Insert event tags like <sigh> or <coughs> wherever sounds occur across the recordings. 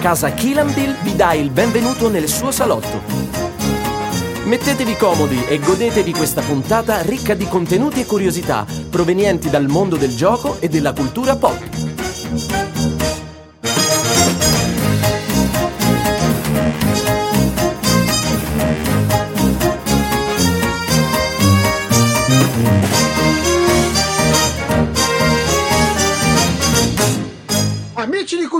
Casa Kilambil vi dà il benvenuto nel suo salotto. Mettetevi comodi e godetevi questa puntata ricca di contenuti e curiosità provenienti dal mondo del gioco e della cultura pop.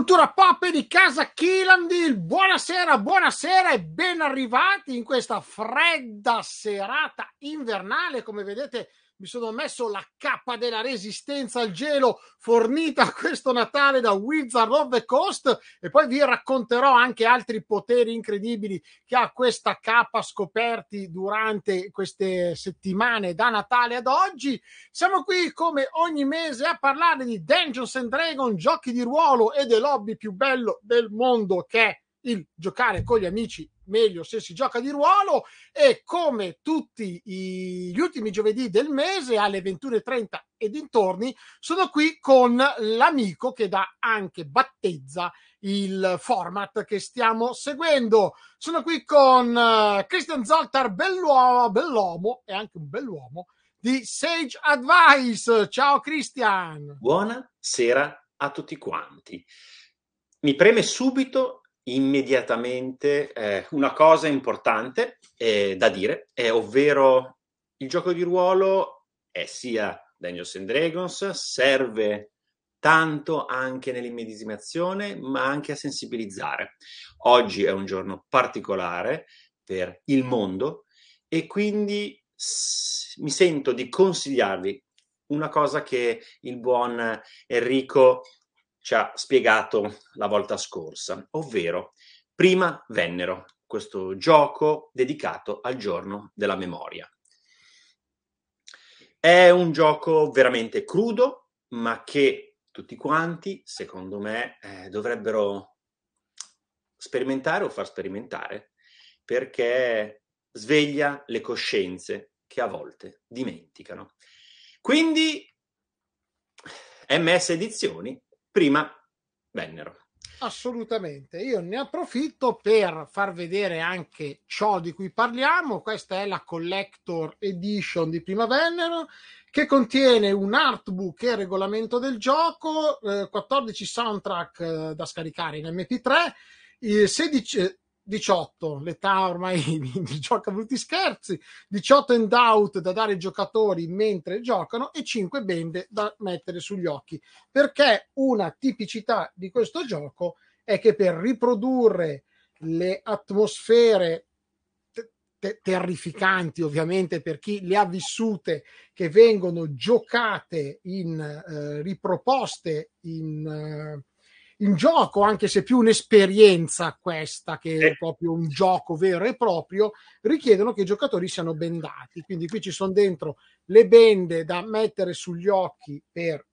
Cultura Pop di Casa Kilandil, buonasera, buonasera e ben arrivati in questa fredda serata invernale. Come vedete, mi sono messo la cappa della resistenza al gelo fornita questo Natale da Wizard of the Coast e poi vi racconterò anche altri poteri incredibili che ha questa cappa scoperti durante queste settimane da Natale ad oggi. Siamo qui come ogni mese a parlare di Dungeons and Dragons, giochi di ruolo e del hobby più bello del mondo che è il giocare con gli amici meglio se si gioca di ruolo e come tutti gli ultimi giovedì del mese alle 21.30 e dintorni sono qui con l'amico che dà anche battezza il format che stiamo seguendo. Sono qui con uh, Christian Zoltar, bell'uomo, bell'uomo e anche un bell'uomo di Sage Advice. Ciao Christian. Buonasera a tutti quanti. Mi preme subito immediatamente eh, una cosa importante eh, da dire, eh, ovvero il gioco di ruolo è sia Dungeons and Dragons, serve tanto anche nell'immedesimazione, ma anche a sensibilizzare. Oggi è un giorno particolare per il mondo e quindi mi sento di consigliarvi una cosa che il buon Enrico ci ha spiegato la volta scorsa, ovvero prima vennero, questo gioco dedicato al giorno della memoria. È un gioco veramente crudo, ma che tutti quanti, secondo me, eh, dovrebbero sperimentare o far sperimentare, perché sveglia le coscienze che a volte dimenticano. Quindi, MS Edizioni prima vennero. Assolutamente, io ne approfitto per far vedere anche ciò di cui parliamo. Questa è la Collector Edition di Prima Vennero che contiene un artbook e regolamento del gioco, eh, 14 soundtrack eh, da scaricare in MP3, eh, 16, 18, l'età ormai <laughs> gioca brutti scherzi, 18 handout da dare ai giocatori mentre giocano e 5 bende da mettere sugli occhi. Perché una tipicità di questo gioco è che per riprodurre le atmosfere te- terrificanti, ovviamente per chi le ha vissute, che vengono giocate in eh, riproposte in eh, in gioco, anche se più un'esperienza questa che è proprio un gioco vero e proprio, richiedono che i giocatori siano bendati. Quindi qui ci sono dentro le bende da mettere sugli occhi per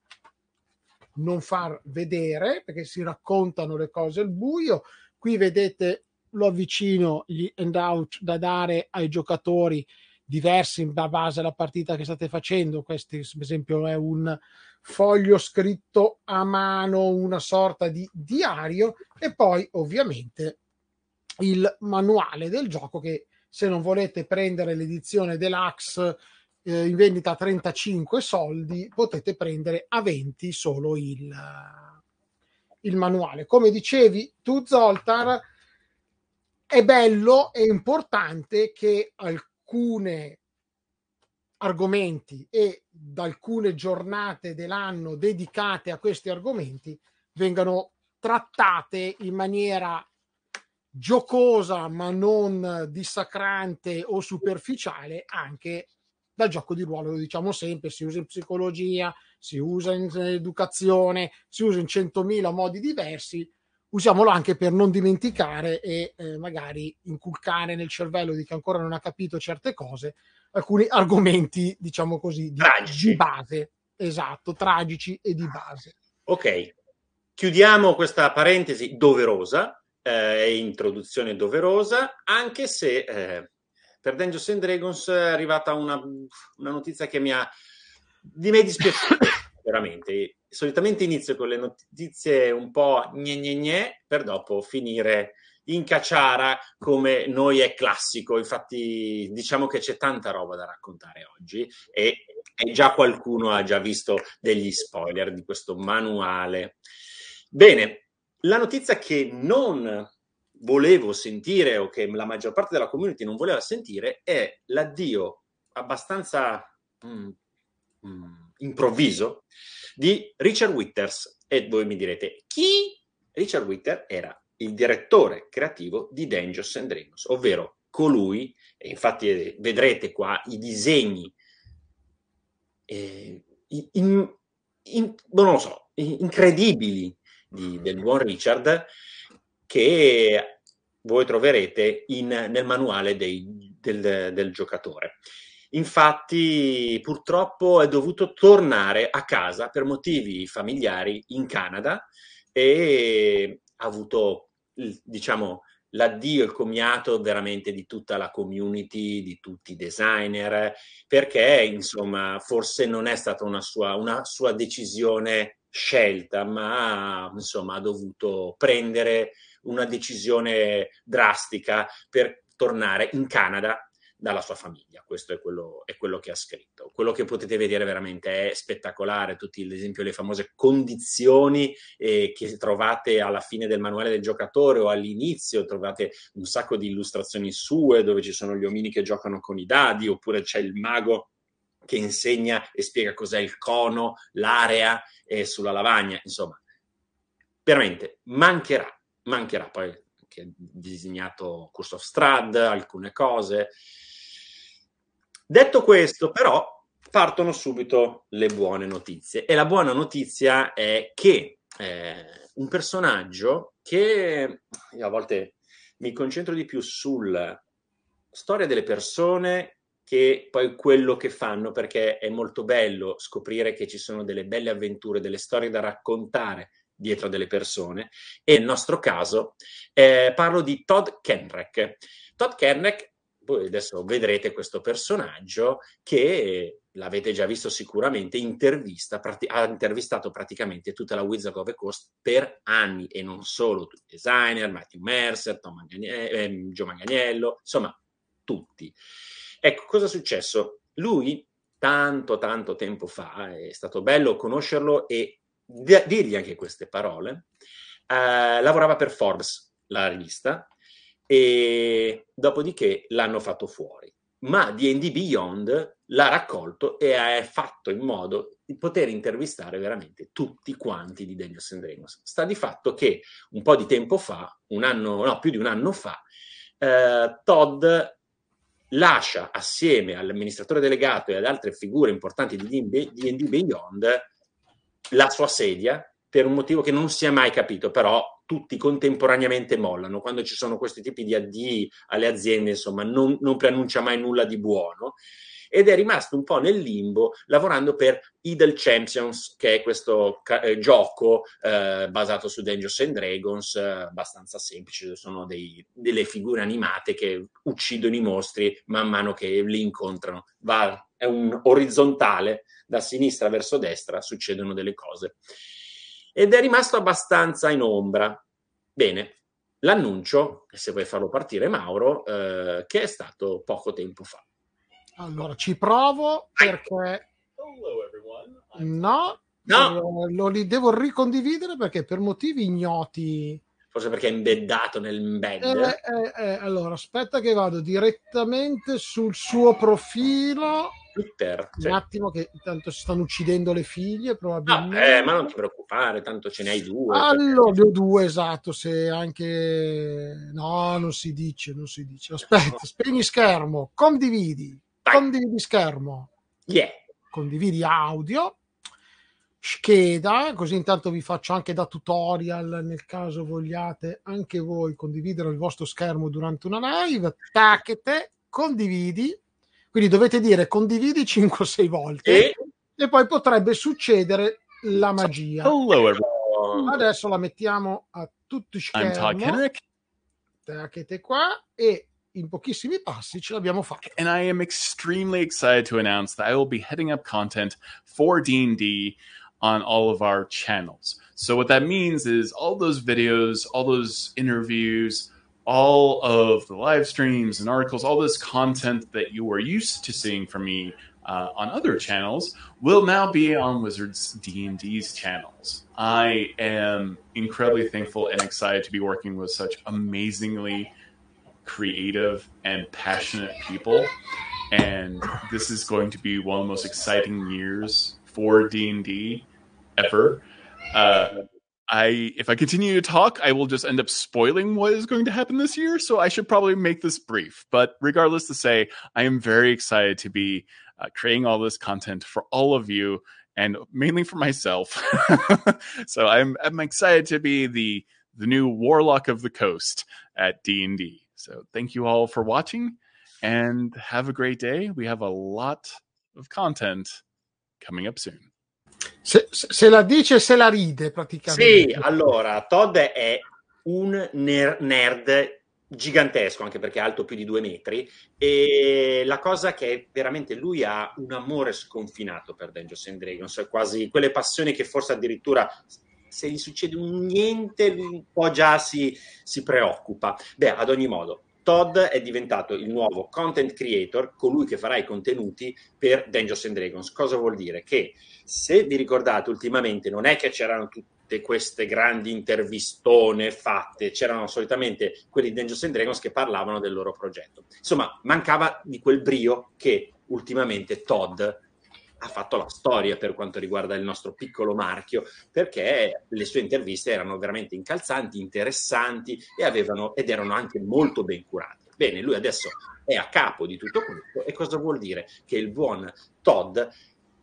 non far vedere, perché si raccontano le cose al buio. Qui vedete, lo avvicino, gli handout da dare ai giocatori diversi in base alla partita che state facendo. Questo, per esempio, è un foglio scritto a mano, una sorta di diario, e poi ovviamente il manuale del gioco che se non volete prendere l'edizione deluxe eh, in vendita a 35 soldi, potete prendere a 20 solo il, il manuale. Come dicevi tu, Zoltar, è bello e importante che alcune argomenti e da alcune giornate dell'anno dedicate a questi argomenti vengano trattate in maniera giocosa ma non dissacrante o superficiale anche dal gioco di ruolo, lo diciamo sempre, si usa in psicologia, si usa in educazione, si usa in centomila modi diversi, usiamolo anche per non dimenticare e eh, magari inculcare nel cervello di chi ancora non ha capito certe cose alcuni argomenti, diciamo così, di, di base. Esatto, tragici e di base. Ok, chiudiamo questa parentesi doverosa, eh, introduzione doverosa, anche se eh, per Dungeons and Dragons è arrivata una, una notizia che mi ha di me dispiaciuto <coughs> veramente. Solitamente inizio con le notizie un po' gne gne gne per dopo finire in cacciara come noi è classico. Infatti, diciamo che c'è tanta roba da raccontare oggi e, e già qualcuno ha già visto degli spoiler di questo manuale. Bene, la notizia che non volevo sentire o che la maggior parte della community non voleva sentire è l'addio abbastanza mm, mm, improvviso di Richard Witters. E voi mi direte, chi? Richard Witter era il direttore creativo di Dangerous and Dragons, ovvero colui, e infatti eh, vedrete qua i disegni eh, in, in, non lo so, incredibili di, del buon Richard che voi troverete in, nel manuale dei, del, del giocatore. Infatti, purtroppo è dovuto tornare a casa per motivi familiari in Canada e ha avuto, diciamo, l'addio, il commiato veramente di tutta la community, di tutti i designer, perché insomma forse non è stata una sua, una sua decisione scelta, ma insomma ha dovuto prendere una decisione drastica per tornare in Canada dalla sua famiglia. Questo è quello, è quello, che ha scritto. Quello che potete vedere veramente è spettacolare. Tutti, ad esempio, le famose condizioni eh, che trovate alla fine del manuale del giocatore o all'inizio. Trovate un sacco di illustrazioni sue dove ci sono gli omini che giocano con i dadi, oppure c'è il mago che insegna e spiega cos'è il cono, l'area e sulla lavagna. Insomma, veramente mancherà, mancherà. Poi che ha disegnato Curse of Strad, alcune cose. Detto questo, però, partono subito le buone notizie. E la buona notizia è che eh, un personaggio che io a volte mi concentro di più sulla storia delle persone che poi quello che fanno, perché è molto bello scoprire che ci sono delle belle avventure, delle storie da raccontare dietro delle persone. E nel nostro caso eh, parlo di Todd Kenreck. Todd Kenreck voi adesso vedrete questo personaggio che l'avete già visto sicuramente, intervista, prati- ha intervistato praticamente tutta la Wizard of the Coast per anni e non solo designer, Matthew Mercer, Tom Manganiello, eh, Gio Manganiello, insomma tutti. Ecco, cosa è successo? Lui tanto tanto tempo fa, è stato bello conoscerlo e d- dirgli anche queste parole, eh, lavorava per Forbes, la rivista, e dopodiché l'hanno fatto fuori. Ma D&D Beyond l'ha raccolto e ha fatto in modo di poter intervistare veramente tutti quanti di Daniels and Dragons. Sta di fatto che un po' di tempo fa, un anno, no, più di un anno fa, eh, Todd lascia assieme all'amministratore delegato e ad altre figure importanti di D&D Beyond la sua sedia per un motivo che non si è mai capito, però tutti contemporaneamente mollano. Quando ci sono questi tipi di addii alle aziende, insomma, non, non preannuncia mai nulla di buono. Ed è rimasto un po' nel limbo lavorando per Idle Champions, che è questo eh, gioco eh, basato su Dungeons and Dragons, eh, abbastanza semplice. Sono dei, delle figure animate che uccidono i mostri man mano che li incontrano. Va, è un orizzontale da sinistra verso destra, succedono delle cose ed è rimasto abbastanza in ombra. Bene, l'annuncio, se vuoi farlo partire Mauro, eh, che è stato poco tempo fa. Allora, ci provo perché... No, no. Eh, lo li devo ricondividere perché per motivi ignoti... Forse perché è embeddato nell'embed. Eh, eh, eh, allora, aspetta che vado direttamente sul suo profilo Twitter. Un attimo che tanto si stanno uccidendo le figlie probabilmente. No, eh, ma non ti preoccupare, tanto ce ne hai due. Allora, ne ho due, esatto, se anche... No, non si dice, non si dice. Aspetta, spegni schermo, condividi. Dai, condividi schermo. Yeah. Condividi audio. Scheda, così intanto vi faccio anche da tutorial nel caso vogliate anche voi condividere il vostro schermo durante una live. Tacchete, condividi. Quindi dovete dire condividi 5-6 volte E e poi potrebbe succedere la magia. Hello, everyone. Adesso la mettiamo a tutto I'm Todd schermo. Tacchete qua e in pochissimi passi ce l'abbiamo fatta. and I am extremely excited to announce that I will be heading up content for D&D on all of our channels. So what that means is all those videos, all those interviews, all of the live streams and articles, all this content that you are used to seeing from me uh, on other channels will now be on Wizards D&D's channels. I am incredibly thankful and excited to be working with such amazingly creative and passionate people and this is going to be one of the most exciting years for D&D ever. Uh, I if I continue to talk, I will just end up spoiling what is going to happen this year, so I should probably make this brief. But regardless to say, I am very excited to be uh, creating all this content for all of you and mainly for myself. <laughs> so I'm I'm excited to be the the new warlock of the coast at D&D. So thank you all for watching and have a great day. We have a lot of content coming up soon. Se, se- la dice, se la ride Sì, praticamente. allora, Todd è un ner- nerd gigantesco, anche perché è alto più di due metri, e la cosa che è veramente lui ha un amore sconfinato per Dungeons and Dragons, è quasi quelle passioni che forse addirittura se gli succede un niente un po' già si, si preoccupa. Beh, ad ogni modo, Todd è diventato il nuovo content creator, colui che farà i contenuti per Dungeons and Dragons. Cosa vuol dire? Che se vi ricordate ultimamente non è che c'erano tutte queste grandi intervistone fatte, c'erano solitamente quelli di Dungeons and Dragons che parlavano del loro progetto. Insomma, mancava di quel brio che ultimamente Todd ha fatto la storia per quanto riguarda il nostro piccolo marchio, perché le sue interviste erano veramente incalzanti, interessanti e avevano, ed erano anche molto ben curate. Bene, lui adesso è a capo di tutto questo e cosa vuol dire? Che il buon Todd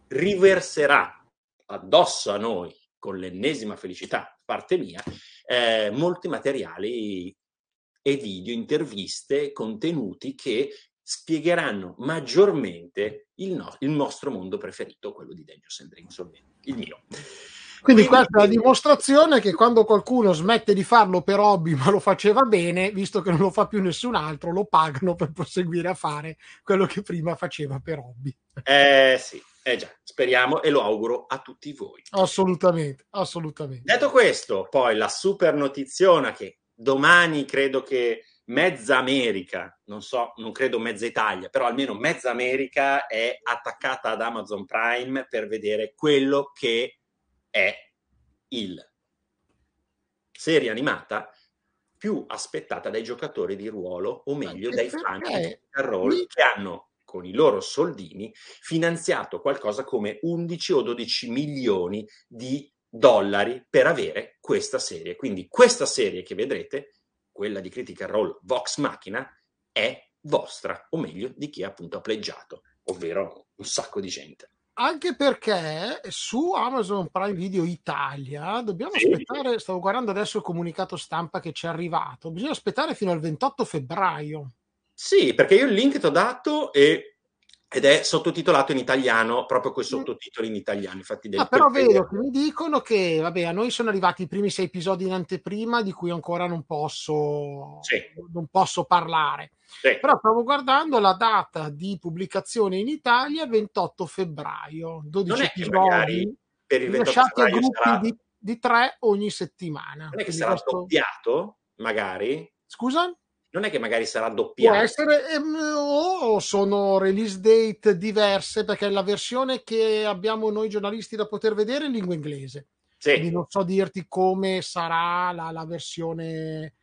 riverserà addosso a noi con l'ennesima felicità, parte mia, eh, molti materiali e video, interviste, contenuti che spiegheranno maggiormente il, no- il nostro mondo preferito, quello di Dragons, ovvero il mio. Quindi questa è la dimostrazione che quando qualcuno smette di farlo per hobby ma lo faceva bene, visto che non lo fa più nessun altro, lo pagano per proseguire a fare quello che prima faceva per hobby. Eh sì, eh già, speriamo e lo auguro a tutti voi. Assolutamente, assolutamente. Detto questo, poi la super notiziona che domani credo che mezza America, non so, non credo mezza Italia, però almeno mezza America è attaccata ad Amazon Prime per vedere quello che è il serie animata più aspettata dai giocatori di ruolo, o meglio dai fan di Role mi- che hanno con i loro soldini finanziato qualcosa come 11 o 12 milioni di dollari per avere questa serie. Quindi questa serie che vedrete, quella di Critical Role Vox Machina, è vostra, o meglio di chi appunto ha pleggiato, ovvero un sacco di gente. Anche perché su Amazon Prime Video Italia dobbiamo Sì. aspettare, stavo guardando adesso il comunicato stampa che ci è arrivato, bisogna aspettare fino al 28 febbraio. Sì, perché io il link ti ho dato e- ed è sottotitolato in italiano, proprio con i sottotitoli in italiano. Infatti, Ah, però per vedo che mi dicono che, vabbè, a noi sono arrivati i primi sei episodi in anteprima di cui ancora non posso, Sì. non posso parlare. Sì. Però stavo guardando la data di pubblicazione in Italia 28 febbraio, 12 Non è che episodi per il 28 lasciati a gruppi sarà- di, di tre ogni settimana. Non è che sarà questo- doppiato, magari? Scusa? Non è che magari sarà Può doppiato. essere ehm, o sono release date diverse perché la versione che abbiamo noi giornalisti da poter vedere è in lingua inglese. Quindi Sì, non so dirti come sarà la, la versione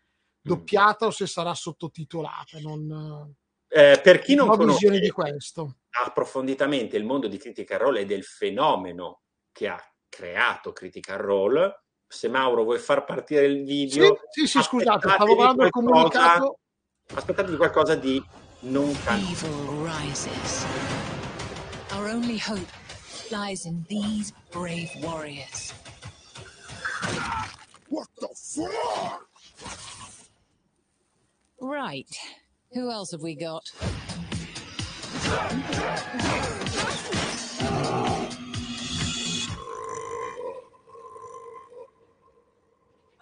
doppiata o se sarà sottotitolata. Non, Eh, per chi non ho conosce visione di questo. approfonditamente il mondo di Critical Role e del fenomeno che ha creato Critical Role, se Mauro vuoi far partire il Sì, video, sì, sì, scusate, aspettatevi stavo guardando il qualcosa- comunicato. Aspettatevi qualcosa di non canonico. Evil rises. Our only hope lies in these brave warriors. What the fuck? Right. Who else have we got?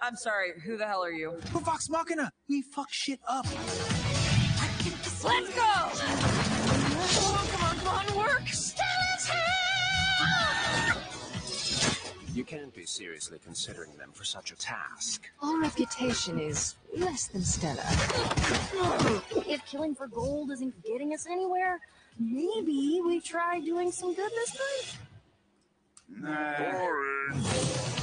I'm sorry, who the hell are you? Who Vox Machina? We fuck shit up. Let's go! Oh, come on, come on, work! You can't be seriously considering them for such a task. Our reputation is less than stellar. if killing for gold isn't getting us anywhere, maybe we try doing some good this time? Boring.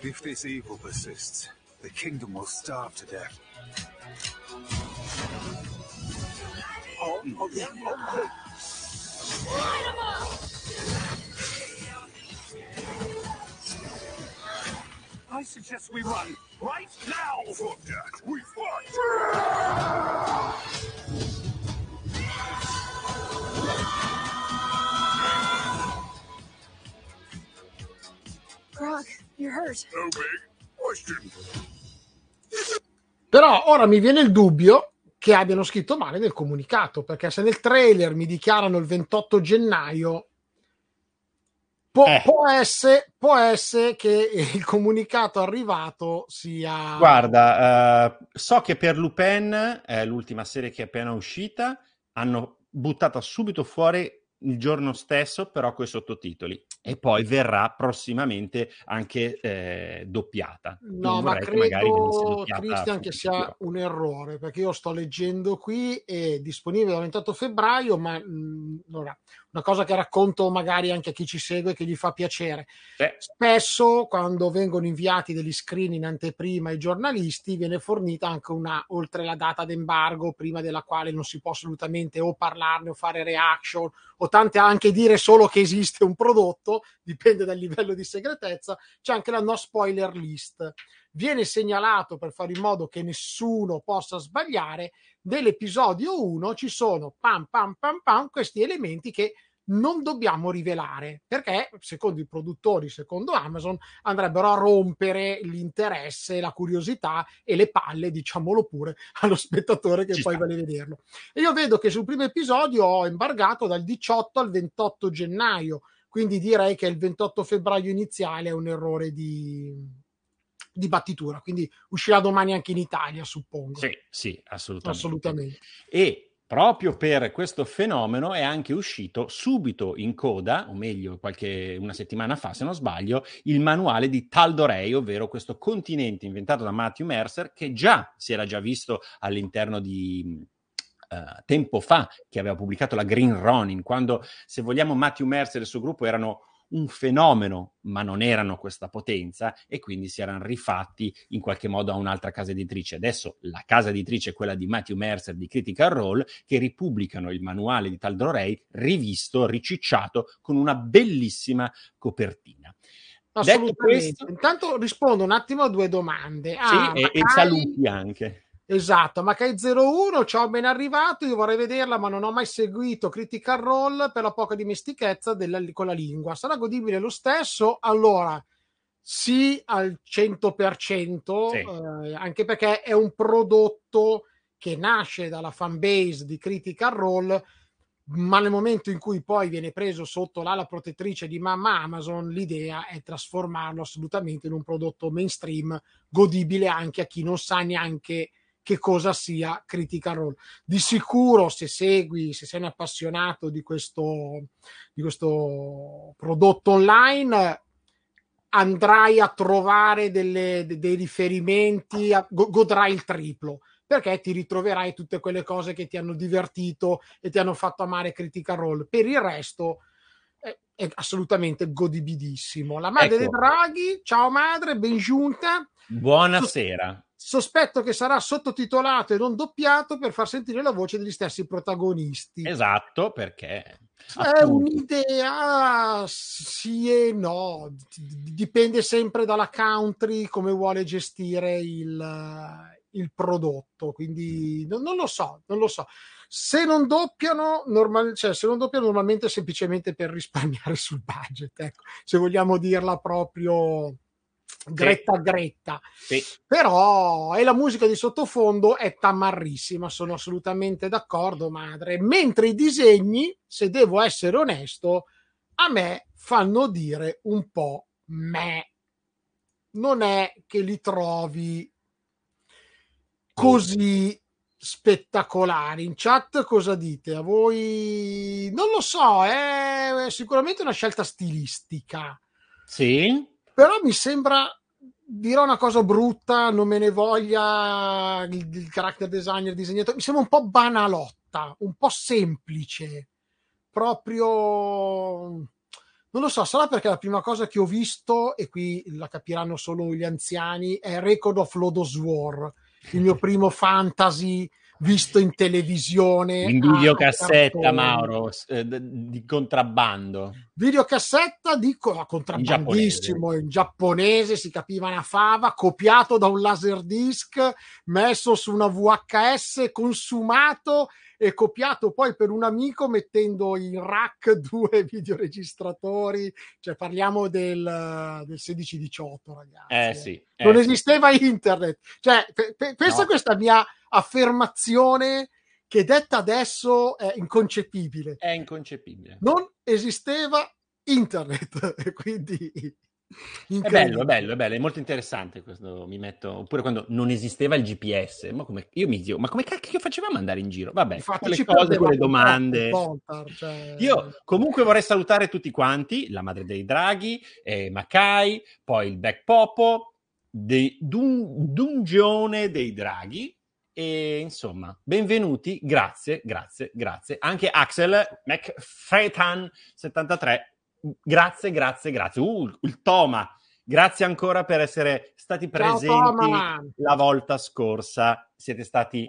If this evil persists, the kingdom will starve to death. I suggest we run right now. That. We Grog, you're hurt. No big question. Però ora mi viene il dubbio che abbiano scritto male nel comunicato, perché se nel trailer mi dichiarano il 28 gennaio, può, Eh. può essere, può essere che il comunicato arrivato sia... Guarda, eh, so che per Lupin, eh, l'ultima serie che è appena uscita, hanno buttato subito fuori il giorno stesso, però con i sottotitoli. E poi verrà prossimamente anche eh, doppiata. No, ma che credo, doppiata Christian, che sia un errore, perché io sto leggendo qui, è disponibile dal 28 febbraio, ma mh, allora, una cosa che racconto magari anche a chi ci segue che gli fa piacere. Eh. Spesso quando vengono inviati degli screen in anteprima ai giornalisti viene fornita anche una, oltre la data d'embargo, prima della quale non si può assolutamente o parlarne o fare reaction o tante anche dire solo che esiste un prodotto, dipende dal livello di segretezza, c'è anche la no spoiler list. Viene segnalato per fare in modo che nessuno possa sbagliare. Nell'episodio 1 ci sono pam pam pam pam questi elementi che non dobbiamo rivelare perché secondo i produttori, secondo Amazon, andrebbero a rompere l'interesse, la curiosità e le palle, diciamolo pure, <laughs> allo spettatore che Ci poi sta. vuole vederlo. E io vedo che sul primo episodio ho embargato dal 18 al 28 gennaio, quindi direi che il 28 febbraio iniziale è un errore di, di battitura, quindi uscirà domani anche in Italia, suppongo. Sì, sì, assolutamente. Assolutamente. E proprio per questo fenomeno è anche uscito subito in coda, o meglio, qualche, una settimana fa, se non sbaglio, il manuale di Taldorei, ovvero questo continente inventato da Matthew Mercer, che già si era già visto all'interno di eh, tempo fa, che aveva pubblicato la Green Ronin, quando, se vogliamo, Matthew Mercer e il suo gruppo erano un fenomeno, ma non erano questa potenza e quindi si erano rifatti in qualche modo a un'altra casa editrice. Adesso la casa editrice è quella di Matthew Mercer di Critical Role che ripubblicano il manuale di Taldorei rivisto, ricicciato con una bellissima copertina. Detto questo, Intanto rispondo un attimo a due domande. sì, Ah, e, e Macai- saluti anche. Esatto, Macai 01, ciao, ben arrivato. Io vorrei vederla, ma non ho mai seguito Critical Role per la poca dimestichezza della- con la lingua. Sarà godibile lo stesso? Allora, sì, al 100%, Sì. eh, anche perché è un prodotto che nasce dalla fan base di Critical Role, ma nel momento in cui poi viene preso sotto l'ala protettrice di mamma Amazon, l'idea è trasformarlo assolutamente in un prodotto mainstream godibile anche a chi non sa neanche che cosa sia Critical Role. Di sicuro, se segui, se sei un appassionato di questo, di questo prodotto online, andrai a trovare delle- de- dei riferimenti, a- go- godrai il triplo perché ti ritroverai tutte quelle cose che ti hanno divertito e ti hanno fatto amare Critical Role. Per il resto è, è assolutamente godibilissimo. La madre Ecco. dei draghi, ciao madre, ben giunta. Buonasera. Sospetto che sarà sottotitolato e non doppiato per far sentire la voce degli stessi protagonisti. Esatto, perché? È un'idea sì e no, dipende sempre dalla country come vuole gestire il, il prodotto, quindi non, non, lo so, non lo so. Se non doppiano, normal, cioè, se non doppiano normalmente semplicemente per risparmiare <laughs> sul budget, ecco, se vogliamo dirla proprio gretta sì. gretta. Sì. Però e la musica di sottofondo è tamarrissima, sono assolutamente d'accordo, madre. Mentre i disegni, se devo essere onesto, a me fanno dire un po' me. Non è che li trovi così spettacolari. In chat cosa dite? A voi non lo so, è sicuramente una scelta stilistica. Sì. Però mi sembra dirò una cosa brutta, non me ne voglia il, il character designer, il disegnatore, mi sembra un po' banalotta, un po' semplice, proprio non lo so, sarà perché la prima cosa che ho visto, e qui la capiranno solo gli anziani, è Record of Lodos War, il mio <laughs> primo fantasy visto in televisione. In videocassetta, Mauro, eh, di contrabbando. Videocassetta di co- contrabbandissimo, in giapponese. in giapponese, si capiva una fava, copiato da un laserdisc, messo su una VHS, consumato e copiato poi per un amico mettendo in rack <laughs> due videoregistratori, cioè parliamo del, del 16-18 ragazzi. Eh sì. Eh, non esisteva <laughs> internet. Cioè, pe- pe- pensa no. questa mia affermazione che detta adesso è inconcepibile. È inconcepibile. Non esisteva internet, <laughs> quindi è bello, è bello, è bello, è molto interessante questo, mi metto, oppure quando non esisteva il GPS, ma come, io mi dico, ma come cacchio facevamo ad andare in giro? Vabbè, le cose, quelle domande. Voltar, cioè... Io comunque vorrei salutare tutti quanti, la madre dei draghi, eh, Makai, poi il Back Popo, de, dun, Dungione dei draghi, e insomma, benvenuti, grazie, grazie, grazie. Anche Axel McFretan73 Grazie, grazie, grazie. Uh, il Toma, grazie ancora per essere stati presenti Ciao, la volta scorsa. Siete stati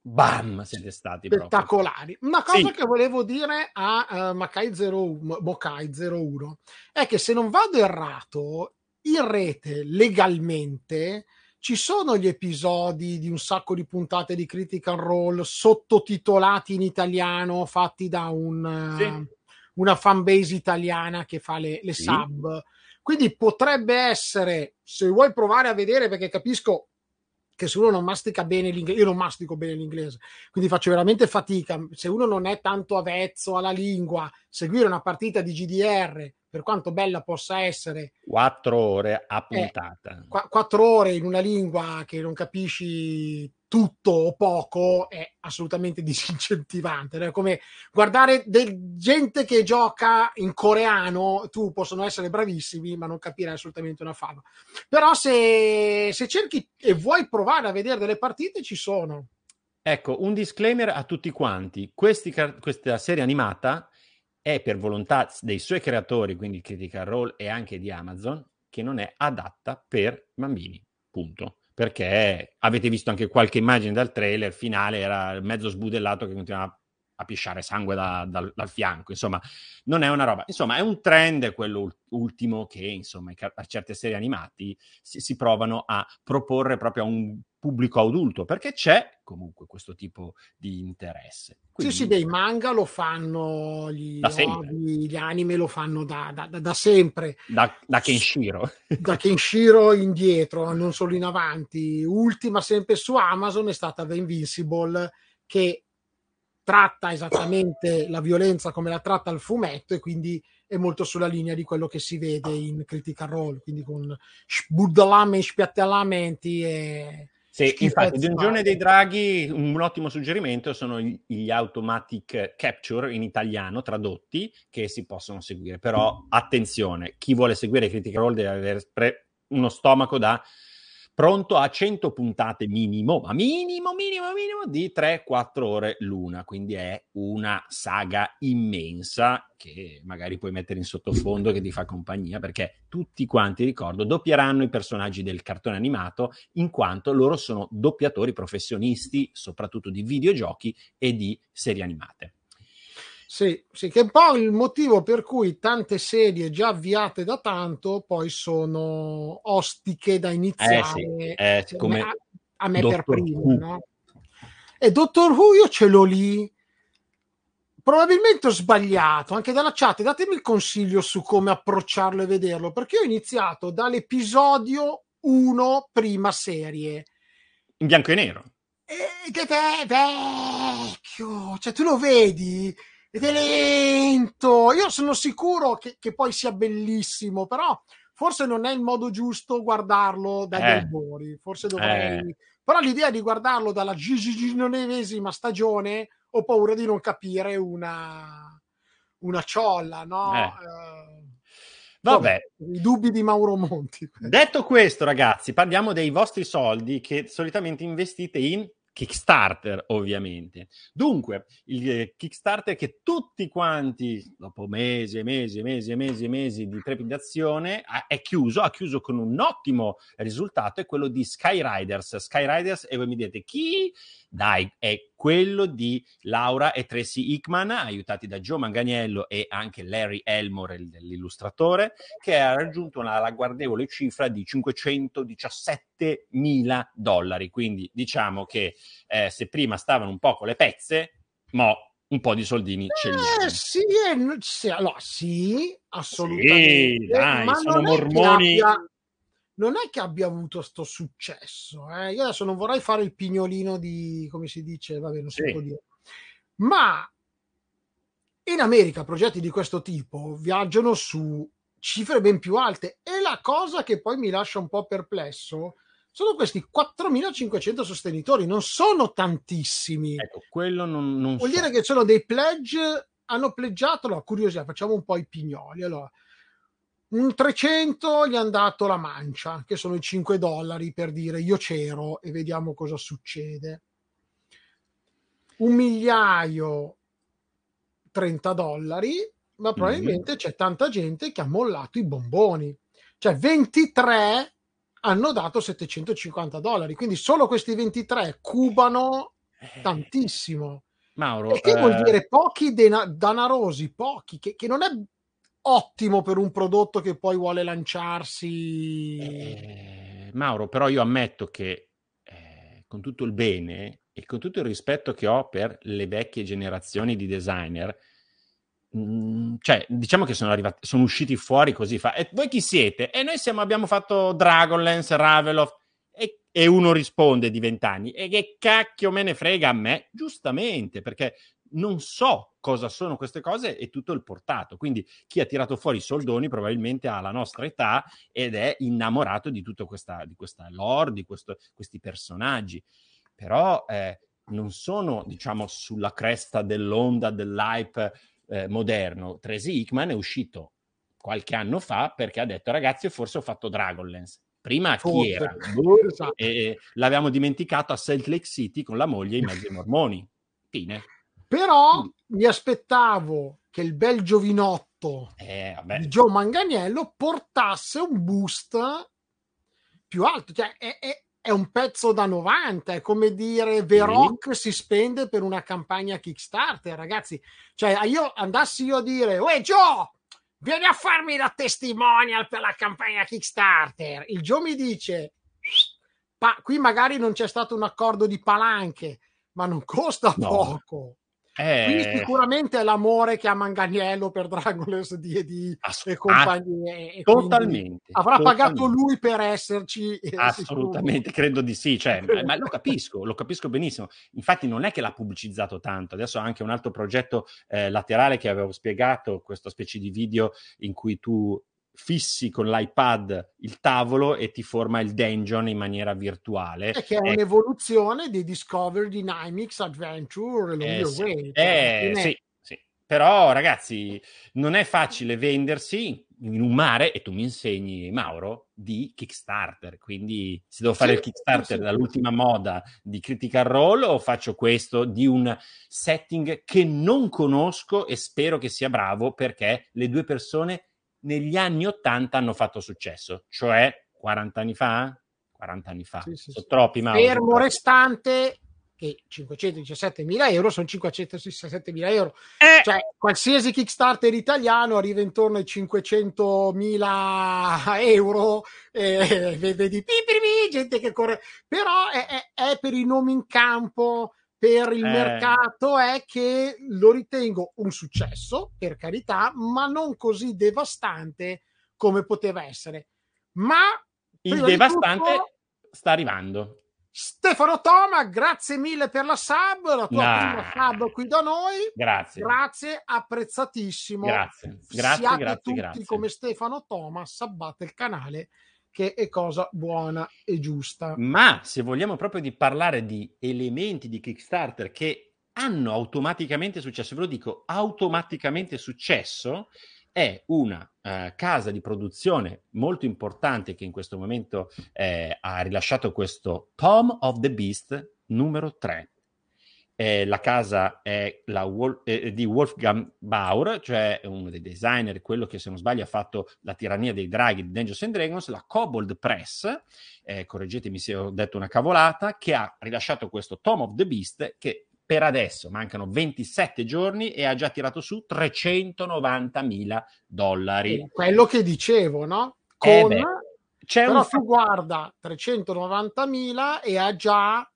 bam, siete stati spettacolari. Proprio. Una cosa sì. che volevo dire a uh, Makai 01, Mokai 01 è che se non vado errato, in rete legalmente ci sono gli episodi di un sacco di puntate di Critical Role sottotitolati in italiano fatti da un sì. uh, una fanbase italiana che fa le, le sì. sub. Quindi potrebbe essere, se vuoi provare a vedere, perché capisco che se uno non mastica bene l'inglese, io non mastico bene l'inglese, quindi faccio veramente fatica. Se uno non è tanto avvezzo alla lingua, seguire una partita di GDR, per quanto bella possa essere, quattro ore a puntata, eh, qu- quattro ore in una lingua che non capisci tutto o poco è assolutamente <laughs> disincentivante. È come guardare del, gente che gioca in coreano, tu possono essere bravissimi, ma non capire assolutamente una fava. Però se, se cerchi e vuoi provare a vedere delle partite, ci sono. Ecco, un disclaimer a tutti quanti. Questi, questa serie animata è per volontà dei suoi creatori, quindi Critical Role e anche di Amazon, che non è adatta per bambini. Punto perché avete visto anche qualche immagine dal trailer finale, era mezzo sbudellato che continuava a pisciare sangue da, dal, dal, fianco, insomma, non è una roba. Insomma, è un trend quello ultimo che, insomma, a certe serie animati si, si provano a proporre proprio a un pubblico adulto, perché c'è comunque questo tipo di interesse. Quindi, sì, sì, dei manga lo fanno, gli, hobby, gli anime lo fanno da, da, da, da sempre. Da, da Kenshiro. da Kenshiro indietro, non solo in avanti. Ultima sempre su Amazon è stata The Invincible, che tratta esattamente la violenza come la tratta il fumetto e quindi è molto sulla linea di quello che si vede in Critical Role, quindi con sbuddalame, spiattellamenti e... Sì, infatti, di un giorno dei draghi, un ottimo suggerimento sono gli automatic capture in italiano tradotti che si possono seguire. Però attenzione, chi vuole seguire Critical Role deve avere uno stomaco da pronto a 100 puntate minimo, ma minimo, minimo, minimo di 3-4 ore l'una, quindi è una saga immensa che magari puoi mettere in sottofondo che ti fa compagnia, perché tutti quanti, ricordo, doppieranno i personaggi del cartone animato in quanto loro sono doppiatori professionisti, soprattutto di videogiochi e di serie animate. Sì, sì, che è un po' il motivo per cui tante serie già avviate da tanto poi sono ostiche da iniziare Eh sì, eh, come a, a me per Doctor primo, Who. no? E Doctor Who io ce l'ho lì. Probabilmente ho sbagliato, anche dalla chat, datemi il consiglio su come approcciarlo e vederlo, perché io ho iniziato dall'episodio 1 prima serie. In bianco e nero. E che te vecchio, cioè tu lo vedi ed è lento. Io sono sicuro che, che poi sia bellissimo, però forse non è il modo giusto guardarlo dagli Eh. albori. Forse dovrei. Eh. Però l'idea di guardarlo dalla gigiginovesima stagione ho paura di non capire una, una ciolla, no? Eh. Vabbè. I dubbi di Mauro Monti. Detto questo, ragazzi, parliamo dei vostri soldi che solitamente investite in Kickstarter, ovviamente. Dunque, il eh, Kickstarter che tutti quanti, dopo mesi e mesi e mesi e mesi e mesi di trepidazione, è chiuso, ha chiuso con un ottimo risultato, è quello di Skyriders. Skyriders, e voi mi dite chi? Dai, è quello di Laura e Tracy Hickman, aiutati da Joe Manganiello e anche Larry Elmore, il- l'illustratore, che ha raggiunto una ragguardevole cifra di 517 mila dollari. Quindi diciamo che eh, se prima stavano un po' con le pezze, mo un po' di soldini ce li hanno. Eh, sì, eh, sì, allora, sì, assolutamente. Sì, dai, ma sono mormoni. abbia- non è che abbia avuto sto successo. eh. Io adesso non vorrei fare il pignolino di, come si dice, vabbè, non si Sì. può dire. Ma in America progetti di questo tipo viaggiano su cifre ben più alte e la cosa che poi mi lascia un po' perplesso sono questi 4.500 sostenitori, non sono tantissimi. Ecco, quello non, non Vuol so. dire che sono dei pledge, hanno pleggiato, allora curiosità, facciamo un po' i pignoli. Allora, un 300 gli hanno dato la mancia, che sono i 5 dollari per dire io c'ero e vediamo cosa succede. Un migliaio 30 dollari, ma probabilmente c'è tanta gente che ha mollato i bomboni. Cioè 23 hanno dato 750 dollari, quindi solo questi 23 cubano tantissimo. Mauro, E che vuol eh, dire pochi dena- danarosi, pochi, che, che non è ottimo per un prodotto che poi vuole lanciarsi. Eh, Mauro, però io ammetto che eh, con tutto il bene e con tutto il rispetto che ho per le vecchie generazioni di designer, mm, cioè diciamo che sono arrivati, sono usciti fuori così. Fa, e voi chi siete? E noi siamo, abbiamo fatto Dragonlance, Ravelof. E, e uno risponde di vent'anni, e che cacchio me ne frega a me? Giustamente, perché non so cosa sono queste cose e tutto il portato. Quindi chi ha tirato fuori i soldoni probabilmente ha la nostra età ed è innamorato di tutta questa, di questa lore, di questo- questi personaggi. Però eh, non sono, diciamo, sulla cresta dell'onda dell'hype eh, moderno. Tracy Hickman è uscito qualche anno fa perché ha detto ragazzi forse ho fatto Dragonlance. Prima chi Forse. era? Boh, Esatto. e l'avevamo dimenticato a Salt Lake City con la moglie in mezzo ai mormoni. Fine. Però mi aspettavo che il bel giovinotto Eh, di Joe Manganiello portasse un boost più alto. Cioè, è, è- è un pezzo da 90, è come dire The. Rock si spende per una campagna Kickstarter, ragazzi. Cioè, io andassi io a dire, uè Joe, vieni a farmi la testimonial per la campagna Kickstarter. Il Joe mi dice, "Pa- qui magari non c'è stato un accordo di palanche, ma non costa No. poco. Eh, Quindi sicuramente è l'amore che ha Manganiello per Dragonless D&D Ass- e compagnie. e quindi totalmente, Avrà pagato totalmente. lui per esserci. eh, Assolutamente, credo di sì, cioè, ma, ma lo <laughs> capisco, lo capisco benissimo. Infatti non è che l'ha pubblicizzato tanto, adesso ha anche un altro progetto eh, laterale che avevo spiegato, questa specie di video in cui tu fissi con l'iPad il tavolo e ti forma il dungeon in maniera virtuale. E che è Ecco, un'evoluzione di Discover Dynamics Adventure Along Eh, sì. Way. Cioè, Eh, sì, sì. Però, ragazzi, non è facile vendersi in un mare, e tu mi insegni, Mauro, di Kickstarter. Quindi, se devo fare Sì, il Kickstarter sì. dall'ultima moda di Critical Role, o faccio questo di un setting che non conosco e spero che sia bravo perché le due persone negli anni 80 hanno fatto successo, cioè 40 anni fa? 40 anni fa. Sì, sì, Sono sì. troppi, Mauro. Fermo restante che 517.000 euro sono 567.000 euro. Eh. Cioè, qualsiasi Kickstarter italiano arriva intorno ai 500.000 euro, eh, <laughs> vedi gente che corre. Però è, è- è per i nomi in campo, per il Eh. mercato, è che lo ritengo un successo, per carità, ma non così devastante come poteva essere. Ma Il devastante tutto, sta arrivando. Stefano Toma, grazie mille per la sub, la tua Nah. prima sub qui da noi. Grazie. Grazie, apprezzatissimo. Grazie, grazie, Siate grazie, tutti grazie. come Stefano Toma, sabbate il canale che è cosa buona e giusta. Ma se vogliamo proprio di parlare di elementi di Kickstarter che hanno automaticamente successo, ve lo dico, automaticamente successo, è una eh, casa di produzione molto importante che in questo momento eh, ha rilasciato questo Tom of the Beast numero 3. Eh, la casa è la Wol- eh, di Wolfgang Bauer, cioè uno dei designer, quello che se non sbaglio ha fatto la tirannia dei draghi di Dungeons and Dragons, la Kobold Press, eh, correggetemi se ho detto una cavolata, che ha rilasciato questo Tom of the Beast che per adesso mancano 27 giorni e ha già tirato su 390.000 dollari. Quello che dicevo, no? Eh Con... beh, c'è Però un tu guarda 390.000 e ha già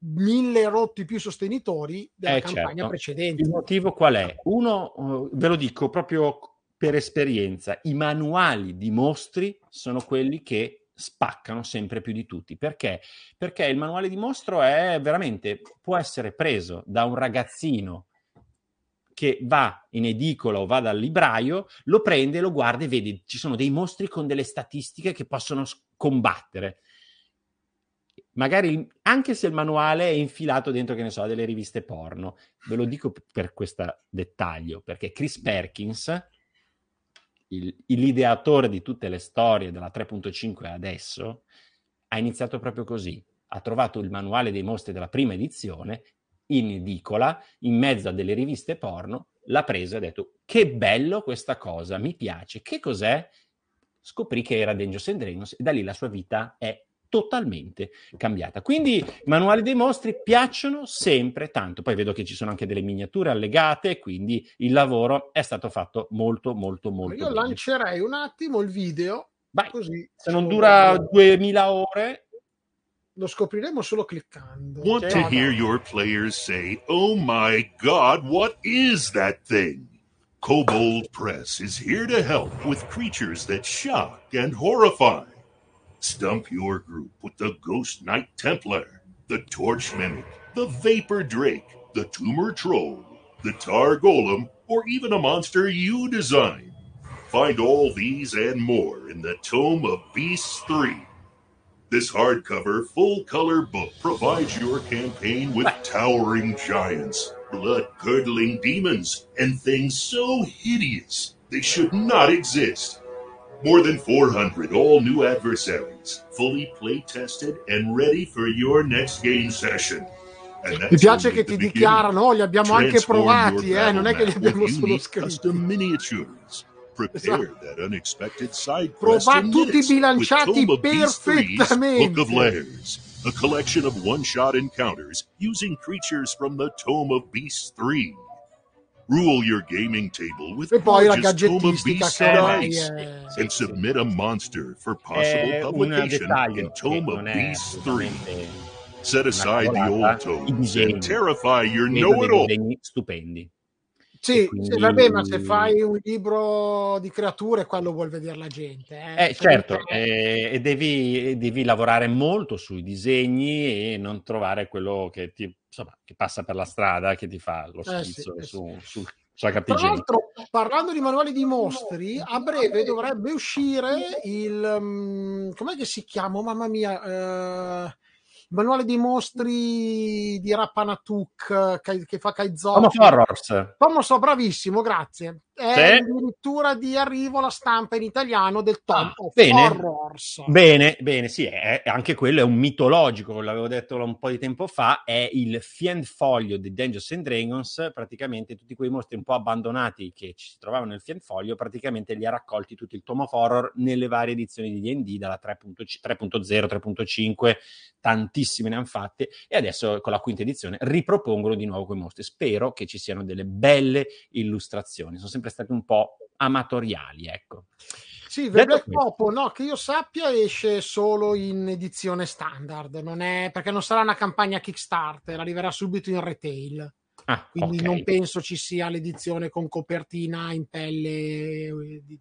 mille rotti più sostenitori della Eh, campagna certo. precedente. Il motivo qual è? Uno, eh, ve lo dico proprio per esperienza, i manuali di mostri sono quelli che spaccano sempre più di tutti. Perché? Perché il manuale di mostro è veramente, può essere preso da un ragazzino che va in edicola o va dal libraio, lo prende, lo guarda e vede ci sono dei mostri con delle statistiche che possono combattere. Magari anche se il manuale è infilato dentro, che ne so, delle riviste porno. Ve lo dico per questo dettaglio, perché Chris Perkins, il- l'ideatore di tutte le storie della 3.5 adesso, ha iniziato proprio così. Ha trovato il manuale dei mostri della prima edizione in edicola, in mezzo a delle riviste porno, l'ha preso e ha detto che bello questa cosa, mi piace. Che cos'è? Scoprì che era Dungeons and Dragons e da lì la sua vita è totalmente cambiata. Quindi i manuali dei mostri piacciono sempre tanto. Poi vedo che ci sono anche delle miniature allegate, quindi il lavoro è stato fatto molto molto molto Io bene. lancerei un attimo il video, così Se non lo- dura 2000 ore, lo scopriremo solo cliccando. Want to hear your players say, Oh my god, what is that thing? Kobold Press is here to help with creatures that shock and horrify. Stump your group with the Ghost Knight Templar, the Torch Mimic, the Vapor Drake, the Tumor Troll, the Tar Golem, or even a monster you design. Find all these and more in the Tome of Beasts 3. This hardcover, full color book provides your campaign with <laughs> towering giants, blood curdling demons, and things so hideous they should not exist. More than 400 all new adversaries, fully play tested and ready for your next game session. Mi piace che ti dichiarano, li abbiamo anche provati, eh, non è che li abbiamo solo scritti. Prepare that unexpected side Prova tutti bilanciati with Tome of Beasts 3's Book perfettamente. of Lairs, a collection of one-shot encounters using creatures from the Tome of Beasts 3. Rule your gaming table with E poi la gorgeous Tome of gadgettistica Beasts che dice è... and submit a monster for possible è un publication in of Beasts 3. assolutamente Set aside the old tomes and terrify your know-it-all. disegni stupendi. Sì, quindi- sì, vabbè, ma se fai un libro di creature, quello vuol vedere la gente. Eh, Eh, certo, eh, e devi, e devi lavorare molto sui disegni e non trovare quello che, ti, insomma, che passa per la strada, che ti fa lo Eh, sì, schizzo eh, su, sul, sulla Tra carta igienica. l'altro, parlando di manuali di mostri, a breve dovrebbe uscire il. mm, com'è che si chiama? Mamma mia, eh, il manuale dei mostri di Rappanatuk eh, che, che fa Kaizo. Of Horrors. Tommaso, bravissimo, grazie. È Sì. addirittura di arrivo la stampa in italiano del Tom of Ah, bene. Horrors. Bene, bene, sì, è- anche quello è un mitologico, l'avevo detto un po' di tempo fa, è il Fienfoglio di Dungeons and Dragons, praticamente tutti quei mostri un po' abbandonati che ci si trovavano nel Fienfoglio, praticamente li ha raccolti tutto il Tom of Horror nelle varie edizioni di D&D, dalla 3.0, 3.0, 3.5, tantissime ne hanno fatte, e adesso con la quinta edizione ripropongono di nuovo quei mostri. Spero che ci siano delle belle illustrazioni, sono sempre stati un po' amatoriali, ecco. Sì, The Black Popo, no, che io sappia esce solo in edizione standard, non è, perché non sarà una campagna Kickstarter, arriverà subito in retail. Ah, Quindi ok. non penso ci sia l'edizione con copertina in pelle eh, di,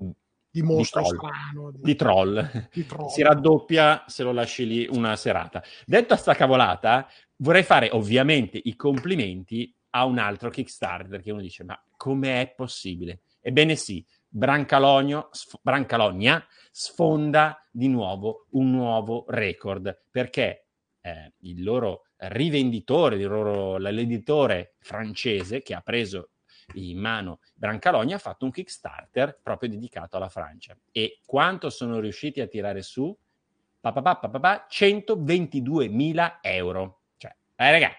di mostro troll. strano. di troll. Di troll. si raddoppia se lo lasci lì una serata. Detto sta cavolata, vorrei fare ovviamente i complimenti a un altro Kickstarter che uno dice: Ma come è possibile? Ebbene sì, sf- Brancalogna sfonda di nuovo un nuovo record perché eh, il loro rivenditore, il loro, l'editore francese che ha preso in mano Brancalogna ha fatto un Kickstarter proprio dedicato alla Francia. E quanto sono riusciti a tirare su? Pa, pa, pa, pa, pa, pa, 122.000 euro. Cioè, eh, raga,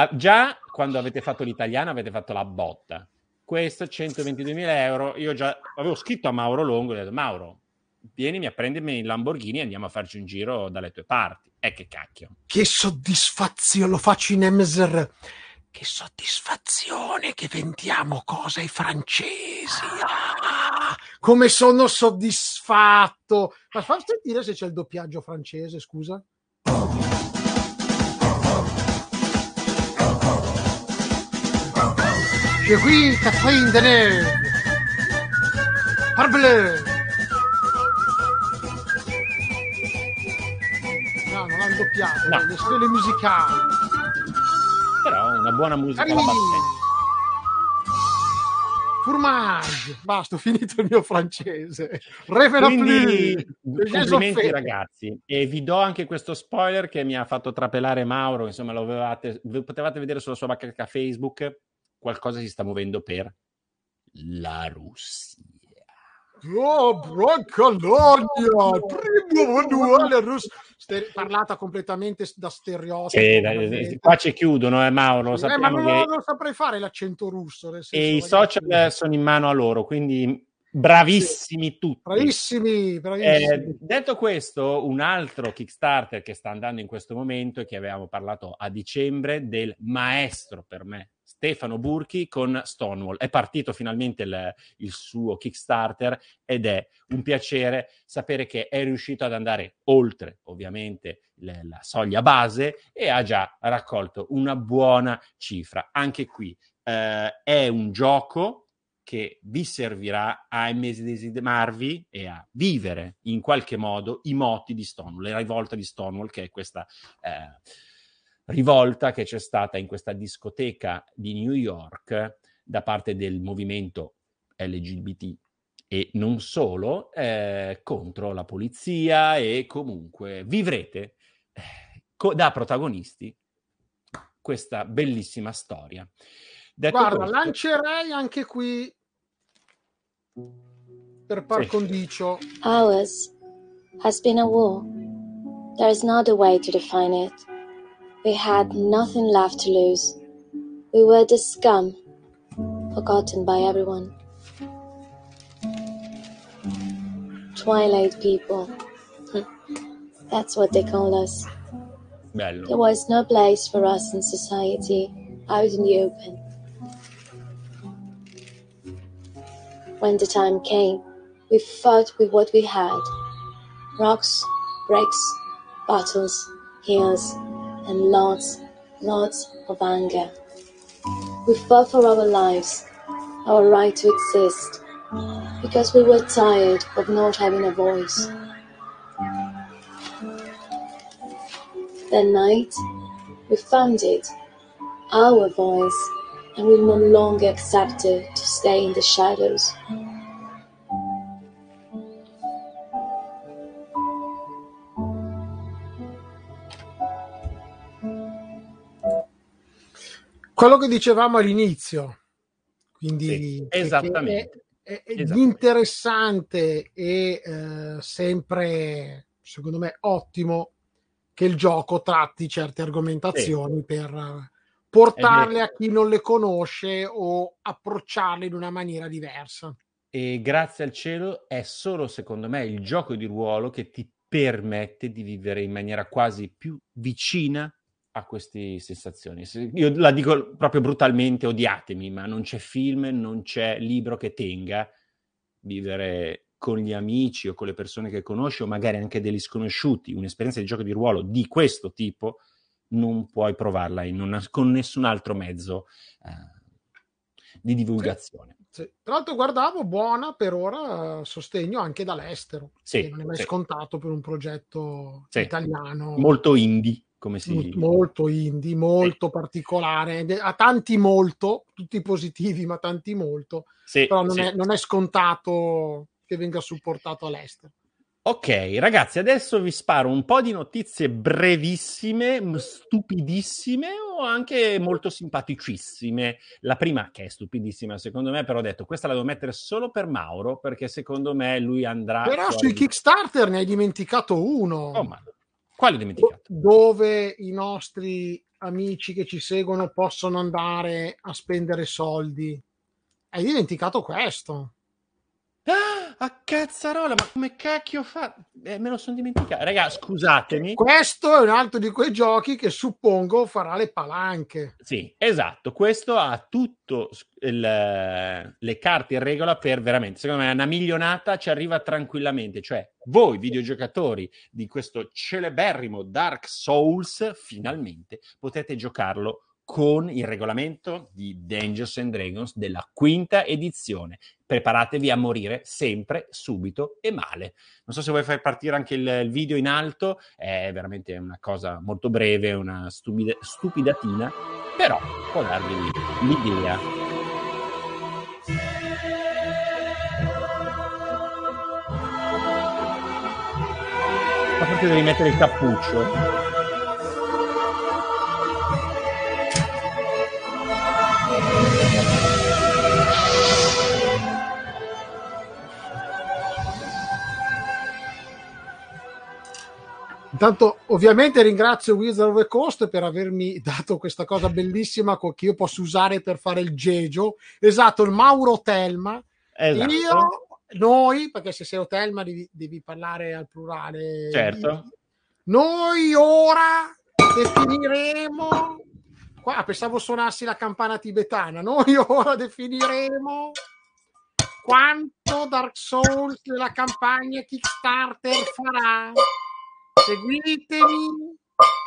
ah, già quando avete fatto l'italiano avete fatto la botta. Questo 122.000 euro, io già avevo scritto a Mauro Longo, gli ho detto, Mauro, vienimi a prendermi il Lamborghini e andiamo a farci un giro dalle tue parti. E che cacchio. Che soddisfazione, lo faccio in Emser. Che soddisfazione che vendiamo cose ai francesi. Ah, come sono soddisfatto. Ma fammi sentire se c'è il doppiaggio francese, scusa. J'ai qui Catherine Deneuve. Parbleu. No, non hanno doppiato, No. le scuole musicali. Però una buona musica alla Carini. Fromage. Basta, ho finito il mio francese. Revena Quindi complimenti ragazzi e vi do anche questo spoiler che mi ha fatto trapelare Mauro, insomma lo avevate, ve- potevate vedere sulla sua bacheca Facebook, qualcosa si sta muovendo per la Russia. Oh, Brancalogna, primo manuale russo. Ste- parlata completamente da stereotipo. Sì, veramente. qua ci chiudono, eh, Mauro, lo Eh, ma non, che non saprei fare l'accento russo. nel senso, e i social sono in mano a loro, quindi bravissimi tutti. Bravissimi, bravissimi. Eh, detto questo, un altro Kickstarter che sta andando in questo momento e che avevamo parlato a dicembre del maestro per me, Stefano Burchi con Stonewall. È partito finalmente il, il suo Kickstarter ed è un piacere sapere che è riuscito ad andare oltre, ovviamente, le- la soglia base e ha già raccolto una buona cifra. Anche qui eh, è un gioco che vi servirà a immedesimarvi e a vivere in qualche modo i moti di Stonewall, la rivolta di Stonewall, che è questa eh, rivolta che c'è stata in questa discoteca di New York da parte del movimento LGBT e non solo eh, contro la polizia e comunque vivrete eh, co- da protagonisti questa bellissima storia. Detto Guarda, questo- lancerei anche qui per par Sì. condicio. Ours has been a war. There is no other way to define it. We had nothing left to lose. We were the scum, forgotten by everyone. Twilight people. Hmm. That's what they call us. Bello. There was no place for us in society, out in the open. When the time came, we fought with what we had rocks, bricks, bottles, heels, and lots, lots of anger. We fought for our lives, our right to exist, because we were tired of not having a voice. That night, we found it, our voice, and we no longer accepted to stay in the shadows. Quello che dicevamo all'inizio, Quindi Sì, esattamente. È, è- è Esattamente. interessante e eh, sempre, secondo me, ottimo che il gioco tratti certe argomentazioni per eh, portarle a chi non le conosce o approcciarle in una maniera diversa. E grazie al cielo è solo, secondo me, il gioco di ruolo che ti permette di vivere in maniera quasi più vicina a queste sensazioni. Se- Io la dico proprio brutalmente, odiatemi, ma non c'è film, non c'è libro che tenga vivere con gli amici o con le persone che conosci o magari anche degli sconosciuti, un'esperienza di gioco di ruolo di questo tipo, non puoi provarla una- con nessun altro mezzo eh, di divulgazione. Sì. Tra l'altro guardavo buona per ora sostegno anche dall'estero, Sì, che non è mai sì. scontato per un progetto Sì. italiano. Molto indie, come si Molto, molto indie, molto particolare, de- ha tanti molto, tutti positivi, ma tanti molto, Sì, però non, sì. è, non è scontato che venga supportato all'estero. Ok, ragazzi, adesso vi sparo un po' di notizie brevissime, stupidissime o anche molto simpaticissime. La prima, che è stupidissima secondo me, però ho detto questa la devo mettere solo per Mauro, perché secondo me lui andrà. Però sui Kickstarter ne hai dimenticato uno. Oh, ma- Quale ho dimenticato? Dove i nostri amici che ci seguono possono andare a spendere soldi. Hai dimenticato questo. Ah, a cazzarola, ma come cacchio fa? Eh, me lo sono dimenticato. Raga, scusatemi. Questo è un altro di quei giochi che suppongo farà le palanche. Sì, esatto. Questo ha tutto il- le carte in regola per veramente, secondo me, una milionata ci arriva tranquillamente. Cioè, voi videogiocatori di questo celeberrimo Dark Souls, finalmente potete giocarlo con il regolamento di Dungeons and Dragons della quinta edizione. Preparatevi a morire sempre, subito e male. Non so se vuoi far partire anche il, il video in alto, è veramente una cosa molto breve, una stupida- stupidatina, però può darvi l'idea. Ma forse devi mettere il cappuccio. Intanto, ovviamente, ringrazio Wizard of the Coast per avermi dato questa cosa bellissima che io posso usare per fare il Gegio. Esatto, il Mauro Telma. Esatto. Io, noi, perché se sei Otelma devi, devi parlare al plurale. Certo. Noi ora definiremo. Qua pensavo suonassi la campana tibetana. Noi <laughs> ora definiremo quanto Dark Souls della campagna Kickstarter farà. Seguitemi,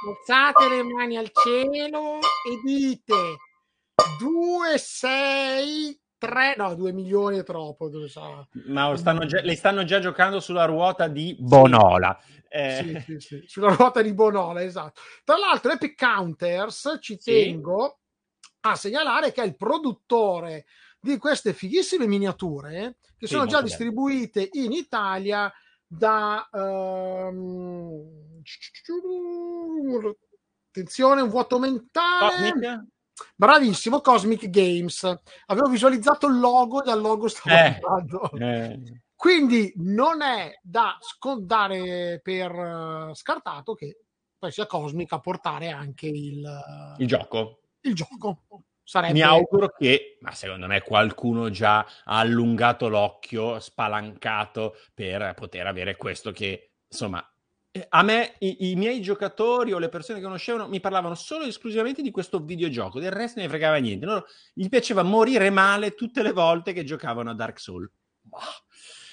alzate le mani al cielo e dite 2, 6, 3, no, 2 milioni è troppo. dove sa. Ma stanno già- le stanno già giocando sulla ruota di Bonola. Eh, Sì, sì, sì, sulla ruota di Bonola, esatto. Tra l'altro, Epic Counters ci Sì. tengo a segnalare che è il produttore di queste fighissime miniature che Sì, sono già molto distribuite in Italia da ehm, attenzione, un vuoto mentale. Cosmic? Bravissimo, Cosmic Games. Avevo visualizzato il logo dal logo stavo Eh, eh, Quindi non è da scontare per eh, scartato che poi sia Cosmic a portare anche il, eh, il gioco. il gioco. Sarebbe Mi auguro che, ma secondo me qualcuno già ha allungato l'occhio, spalancato per poter avere questo che, insomma, eh, a me i, i miei giocatori o le persone che conoscevano mi parlavano solo e esclusivamente di questo videogioco, del resto ne fregava niente. Loro, gli piaceva morire male tutte le volte che giocavano a Dark Souls.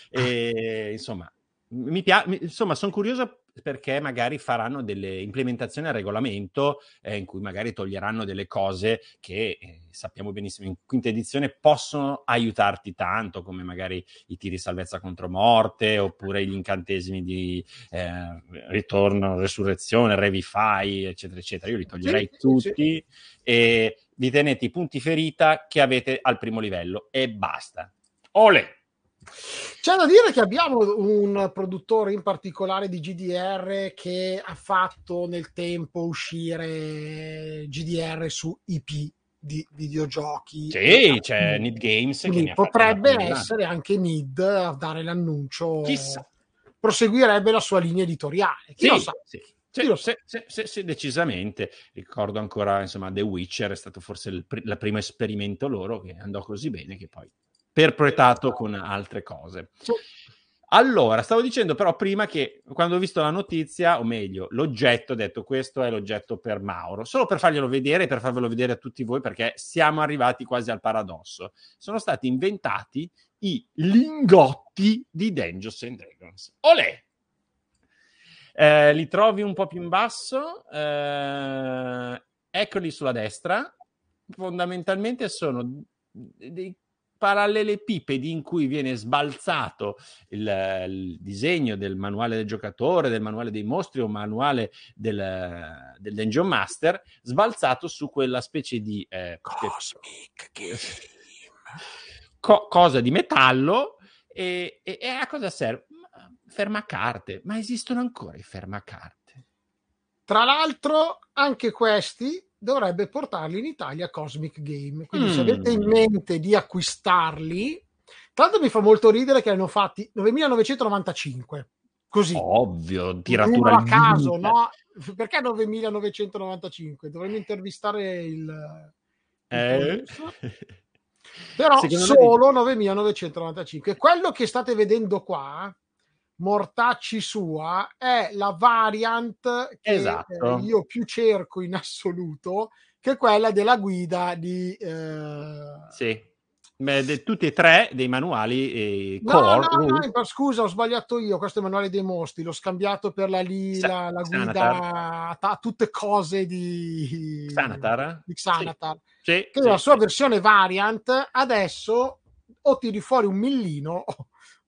E, insomma, mi pia- insomma, sono curioso perché magari faranno delle implementazioni al regolamento eh, in cui magari toglieranno delle cose che eh, sappiamo benissimo in quinta edizione possono aiutarti tanto, come magari i tiri salvezza contro morte oppure gli incantesimi di eh, ritorno, resurrezione, revify, eccetera, eccetera. Io li toglierei Sì, sì, tutti e vi tenete i punti ferita che avete al primo livello e basta. Ole! C'è da dire che abbiamo un produttore in particolare di GDR che ha fatto nel tempo uscire GDR su IP di videogiochi. Sì, c'è Need Games che Quindi fatti potrebbe essere anche Mid a dare l'annuncio. Chissà. Proseguirebbe la sua linea editoriale. Chi Sì, lo sa? sì. Sì, sì, sì, decisamente. Ricordo ancora, insomma, The Witcher è stato forse il, pri- il primo esperimento loro che andò così bene che poi perpetrato con altre cose. Allora, stavo dicendo però prima che quando ho visto la notizia, o meglio, l'oggetto, ho detto questo è l'oggetto per Mauro, solo per farglielo vedere e per farvelo vedere a tutti voi perché siamo arrivati quasi al paradosso. Sono stati inventati i lingotti di Dungeons and Dragons. Olè! Eh, li trovi un po' più in basso, eh, eccoli sulla destra. Fondamentalmente sono dei parallelepipedi in cui viene sbalzato il, il disegno del manuale del giocatore, del manuale dei mostri o manuale del, del Dungeon Master, sbalzato su quella specie di eh, Cosmic co- cosa di metallo e, e- e a cosa serve? Ma- Fermacarte, ma esistono ancora i fermacarte? Tra l'altro, anche questi dovrebbe portarli in Italia Cosmic Game. Quindi, se Mm. avete in mente di acquistarli, tanto mi fa molto ridere che hanno fatti 9995. Così. Ovvio, tiratura Uno a caso, no? Perché 9995? Dovremmo intervistare il, Eh? Però <laughs> Secondo me- solo 9995. Quello che state vedendo qua, mortacci sua, è la variant che Esatto. eh, io più cerco in assoluto, che è quella della guida di... eh, Sì. Beh, de- tutti e tre dei manuali eh, No, core, no, no, rules. no, scusa, ho sbagliato io. Questo è il manuale dei mostri. L'ho scambiato per la lì, Sa- la, la guida Xanatar. a tutte cose di Xanatar? di Xanatar. Sì, che sì, la sua sì. versione variant. Adesso o tiri fuori un millino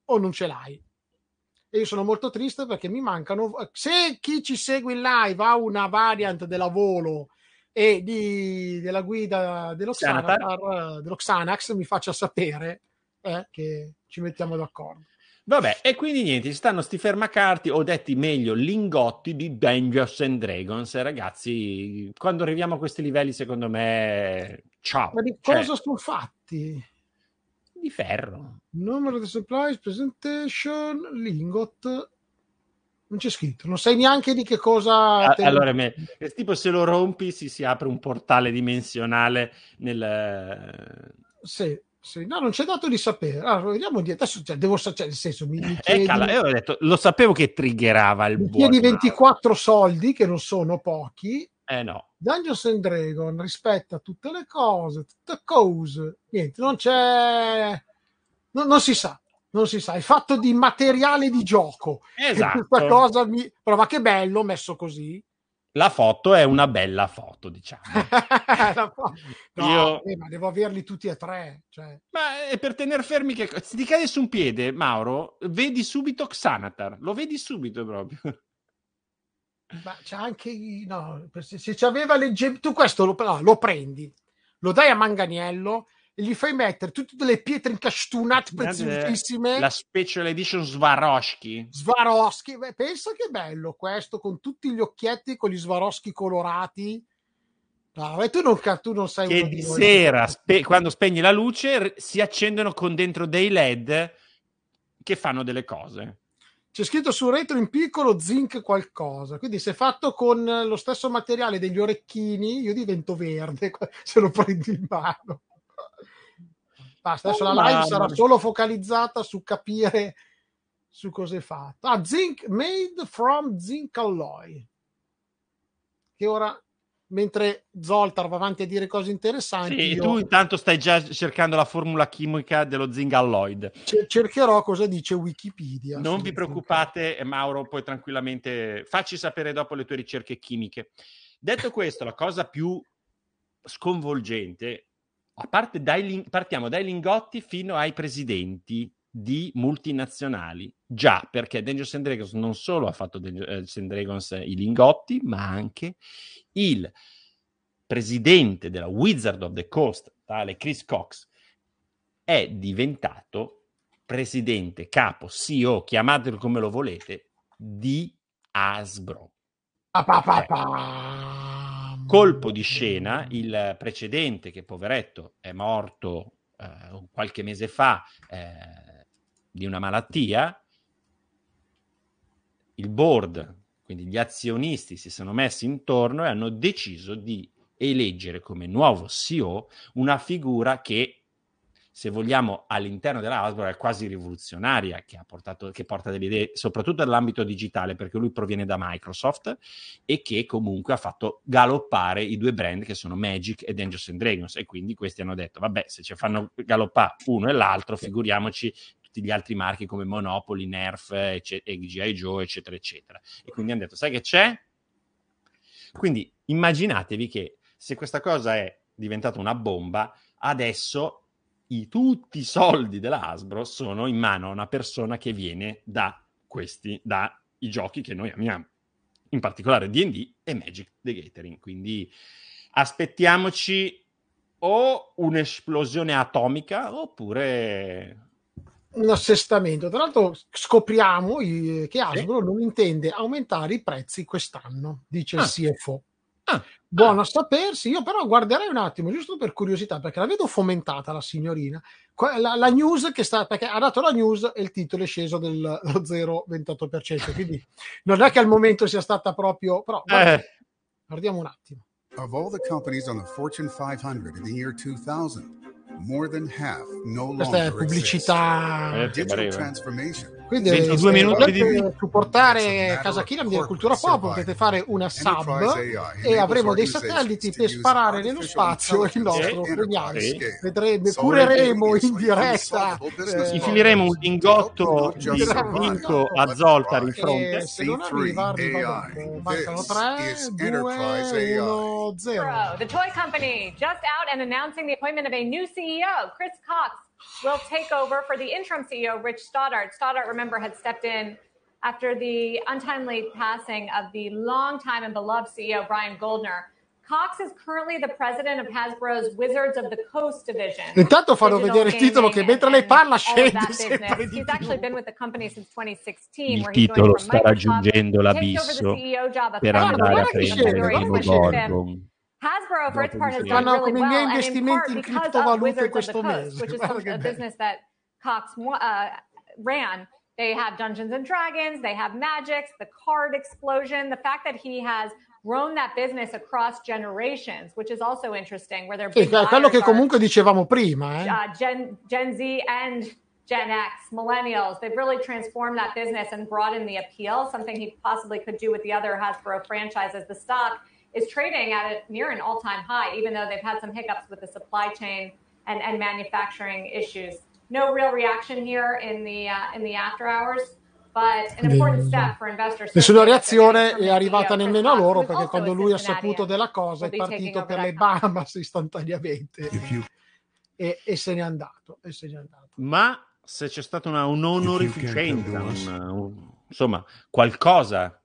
o non ce l'hai. E io sono molto triste perché mi mancano. Se chi ci segue in live ha una variant della volo e di- della guida dello Xanatar. Eh, dello Xanax, mi faccia sapere eh, che ci mettiamo d'accordo. Vabbè, e quindi niente, ci stanno sti fermacarti, o detti meglio, lingotti di Dungeons and Dragons. Ragazzi, quando arriviamo a questi livelli, secondo me, ciao. Ma di Cioè, cosa sono fatti? Di ferro. Numero di supplies, presentation, lingot. Non c'è scritto, non sai neanche di che cosa. A- Allora, me- è tipo se lo rompi si, si apre un portale dimensionale nel... Sì, sì. No, non c'è dato di sapere. Allora, vediamo di adesso. Cioè, devo sa- cioè, nel senso, mi, mi Eh, chiedi, cala, io ho detto, lo sapevo che triggerava il buon chiedi Mauro. 24 soldi, che non sono pochi. Eh no. Dungeons and Dragon rispetta tutte le cose, tutte cose. Niente, non c'è. no- non si sa. Non si sa, è fatto di materiale di gioco. Esatto. Questa cosa mi. Però, ma che bello messo così. La foto è una bella foto, diciamo. <laughs> no, Io- eh, ma devo averli tutti e tre. Cioè. Ma è per tenere fermi che... Se ti cade su un piede, Mauro, vedi subito Xanatar. Lo vedi subito proprio. Ma c'è anche no, se, se c'aveva legge tu questo lo, no, lo prendi, lo dai a Manganiello e gli fai mettere tutte delle pietre incastunate preziosissime. La Special Edition Swarovski. Swarovski, Beh, pensa che bello questo con tutti gli occhietti con gli Swarovski colorati. No, e tu non, tu non sai Che di sera, spe- quando spegni la luce, si accendono con dentro dei LED che fanno delle cose. C'è scritto su retro in piccolo zinc qualcosa, quindi se fatto con lo stesso materiale degli orecchini, io divento verde <laughs> se lo prendi in mano. Basta, adesso Oh, la live sarà solo focalizzata su capire su cosa è fatto. Ah, zinc made from zinc alloy. Che ora, mentre Zoltar va avanti a dire cose interessanti, Sì, io tu intanto stai già cercando la formula chimica dello zinc alloid. ce- cercherò cosa dice Wikipedia. Non vi preoccupate, Mauro, puoi tranquillamente facci sapere dopo le tue ricerche chimiche. Detto questo, la cosa più sconvolgente, a parte dai, lin- partiamo dai lingotti fino ai presidenti di multinazionali. Già, perché Dungeons and Dragons non solo ha fatto Dungeons and Dragons eh, i lingotti, ma anche il presidente della Wizard of the Coast, tale Chris Cox, è diventato presidente, capo, CEO, chiamatelo come lo volete, di pa, pam. colpo di scena, il precedente, che poveretto è morto eh, qualche mese fa eh, di una malattia, il board, quindi gli azionisti si sono messi intorno e hanno deciso di eleggere come nuovo CEO una figura che se vogliamo, all'interno della Hasbro è quasi rivoluzionaria, che, ha portato, che porta delle idee, soprattutto nell'ambito digitale, perché lui proviene da Microsoft e che comunque ha fatto galoppare i due brand che sono Magic e Dungeons and Dragons. E quindi questi hanno detto, vabbè, se ci fanno galoppare uno e l'altro, figuriamoci tutti gli altri marchi come Monopoly, Nerf e G.I. Joe, eccetera, eccetera. E quindi hanno detto, sai che c'è? Quindi immaginatevi che se questa cosa è diventata una bomba, adesso i, tutti i soldi della Hasbro sono in mano a una persona che viene da questi, dai giochi che noi amiamo, in particolare D&D e Magic the Gathering. Quindi aspettiamoci o un'esplosione atomica oppure un assestamento. Tra l'altro scopriamo che Hasbro sì. non intende aumentare i prezzi quest'anno, dice ah. il CFO. Ah, Buono ah. a sapersi, io però guarderei un attimo, giusto per curiosità, perché la vedo fomentata la signorina. La, la news che sta, perché ha dato la news e il titolo è sceso del 0,28%, quindi non è che al momento sia stata proprio... Però, guarda, eh. guardiamo un attimo. Of all the companies on the Fortune 500 in the year 2000, more than half no Questa è pubblicità. Eh, Digital transformation quindi 22 minuti di supportare Casa Kilam di Cultura Pop potete fare una sub e avremo dei satelliti per sparare nello spazio il nostro segnale. Vedremo, cureremo in diretta. Eh, Infileremo un lingotto di vinto a Zoltar in fronte. Se non arriva. Mancano 3, 2, 1, 0. The toy company just out and announcing the appointment of a new CEO, Chris Cox. Will take over for the interim CEO, Rich Stoddart. Stoddart, remember, had stepped in after the untimely passing of the longtime and beloved CEO, Brian Goldner. Cox is currently the president of Hasbro's Wizards of the Coast division. Intanto farò vedere il titolo che mentre lei parla scende sempre di He's actually been with the company since 2016 Il titolo sta raggiungendo l'abisso per andare a prendere il Gordon. Hasbro, for its part, has done really well, and in part because of Wizards of the Coast, which is a business that Cox uh, ran. They have Dungeons and Dragons, they have Magics, the card explosion, the fact that he has grown that business across generations, which is also interesting. Where they're sì, quello che comunque dicevamo prima, eh? uh, Gen, Gen Z and Gen X, millennials, they've really transformed that business and broadened the appeal, something he possibly could do with the other Hasbro franchises. The stock is trading at a, near an all-time high, even though they've had some hiccups with the supply chain and, and manufacturing issues. No real reaction here in the uh, in the after hours. Nessuna reazione è arrivata nemmeno a loro perché quando lui ha saputo della cosa è partito per le Bahamas istantaneamente e, e, se n'è andato, e se n'è andato. Ma se c'è stata una un'onorificenza, un, insomma, qualcosa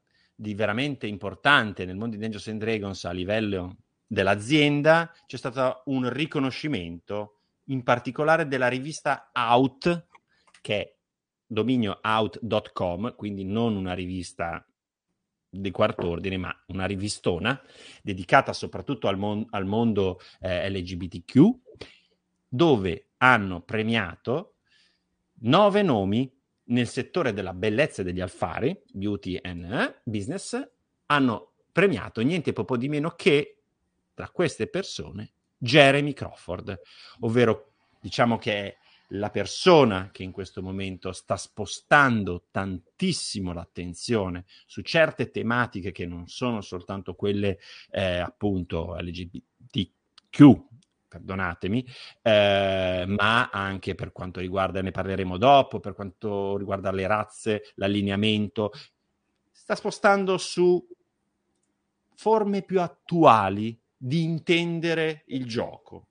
di veramente importante nel mondo di Dungeons and Dragons a livello dell'azienda, c'è stato un riconoscimento in particolare della rivista Out, che è dominio out.com, quindi non una rivista di quarto ordine, ma una rivistona dedicata soprattutto al, mon- al mondo eh, LGBTQ, dove hanno premiato nove nomi nel settore della bellezza e degli affari, beauty and eh, business, hanno premiato niente poco di meno che tra queste persone Jeremy Crawford, ovvero diciamo che è la persona che in questo momento sta spostando tantissimo l'attenzione su certe tematiche che non sono soltanto quelle eh, appunto LGBTQ, perdonatemi, eh, ma anche per quanto riguarda, ne parleremo dopo, per quanto riguarda le razze, l'allineamento, sta spostando su forme più attuali di intendere il gioco,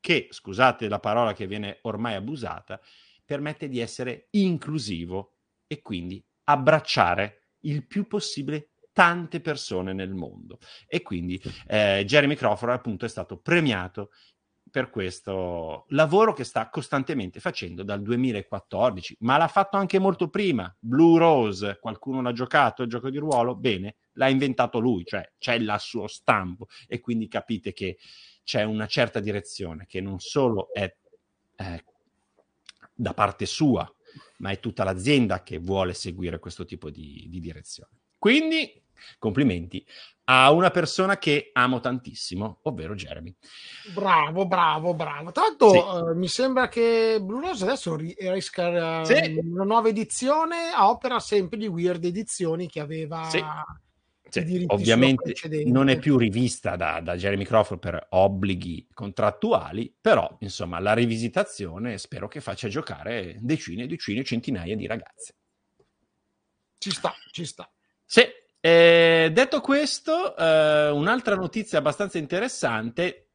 che, scusate la parola che viene ormai abusata, permette di essere inclusivo e quindi abbracciare il più possibile tante persone nel mondo. E quindi eh, Jeremy Crawford appunto è stato premiato per questo lavoro che sta costantemente facendo dal 2014, ma l'ha fatto anche molto prima. Blue Rose, qualcuno l'ha giocato il gioco di ruolo? Bene, l'ha inventato lui, cioè c'è il suo stampo e quindi capite che c'è una certa direzione che non solo è eh, da parte sua, ma è tutta l'azienda che vuole seguire questo tipo di, di direzione. Quindi complimenti a una persona che amo tantissimo, ovvero Jeremy. Bravo, bravo, bravo. L'altro Sì. eh, mi sembra che Blue Rose adesso ri- esca eh, Sì. una nuova edizione a opera sempre di Weird Edizioni che aveva Sì. Sì, ovviamente non è più rivista da, da Jeremy Crawford per obblighi contrattuali, però insomma la rivisitazione spero che faccia giocare decine, decine, centinaia di ragazze. Ci sta, ci sta. Sì, eh, detto questo, eh, un'altra notizia abbastanza interessante.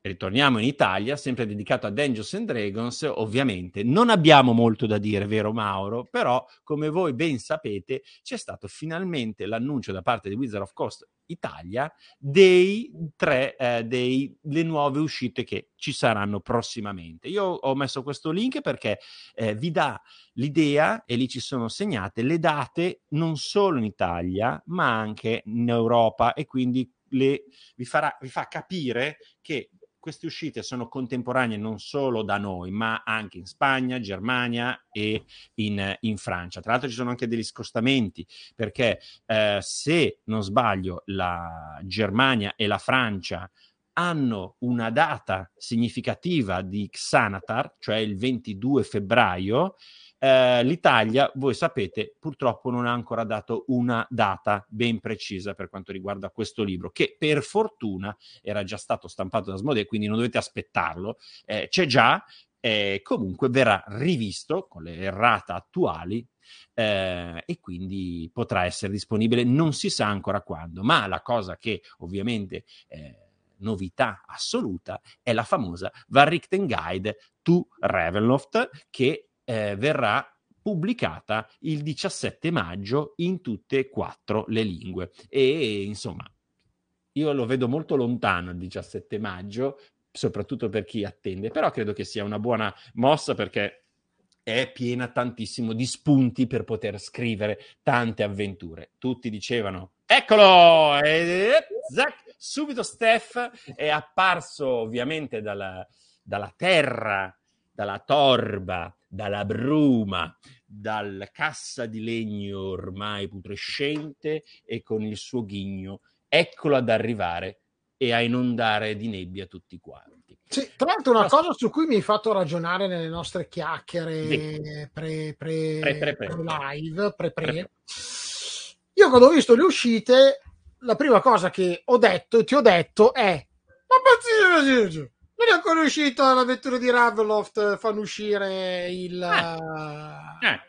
Ritorniamo in Italia, sempre dedicato a Dungeons and Dragons. Ovviamente non abbiamo molto da dire, vero Mauro? Però, come voi ben sapete, c'è stato finalmente l'annuncio da parte di Wizard of Coast Italia dei tre, eh, dei, le nuove uscite che ci saranno prossimamente. Io ho messo questo link perché eh, vi dà l'idea, e lì ci sono segnate, le date non solo in Italia, ma anche in Europa e quindi le, vi, farà, vi fa capire che queste uscite sono contemporanee non solo da noi, ma anche in Spagna, Germania e in, in Francia. Tra l'altro ci sono anche degli scostamenti, perché eh, se non sbaglio la Germania e la Francia hanno una data significativa di Xanatar, cioè il 22 febbraio, eh, l'Italia, voi sapete, purtroppo non ha ancora dato una data ben precisa per quanto riguarda questo libro, che per fortuna era già stato stampato da Asmodee, quindi non dovete aspettarlo, eh, c'è già, eh, comunque verrà rivisto con le errata attuali eh, e quindi potrà essere disponibile non si sa ancora quando, ma la cosa che ovviamente eh, novità assoluta è la famosa Varrichten Guide to Ravenloft che eh, verrà pubblicata il 17 maggio in tutte e quattro le lingue e insomma io lo vedo molto lontano il 17 maggio soprattutto per chi attende però credo che sia una buona mossa perché è piena tantissimo di spunti per poter scrivere tante avventure. Tutti dicevano, eccolo! E zac, subito Steph è apparso ovviamente dalla, dalla terra, dalla torba, dalla bruma, dalla cassa di legno ormai putrescente e con il suo ghigno, eccolo ad arrivare e a inondare di nebbia tutti quanti. Sì, tra l'altro una cosa su cui mi hai fatto ragionare nelle nostre chiacchiere Sì. pre, pre, Pre, pre, pre. live, pre, pre. Pre. Io quando ho visto le uscite, la prima cosa che ho detto, ti ho detto è ma pazzesco, non è ancora uscita l'avventura di Ravenloft, fanno uscire il Eh.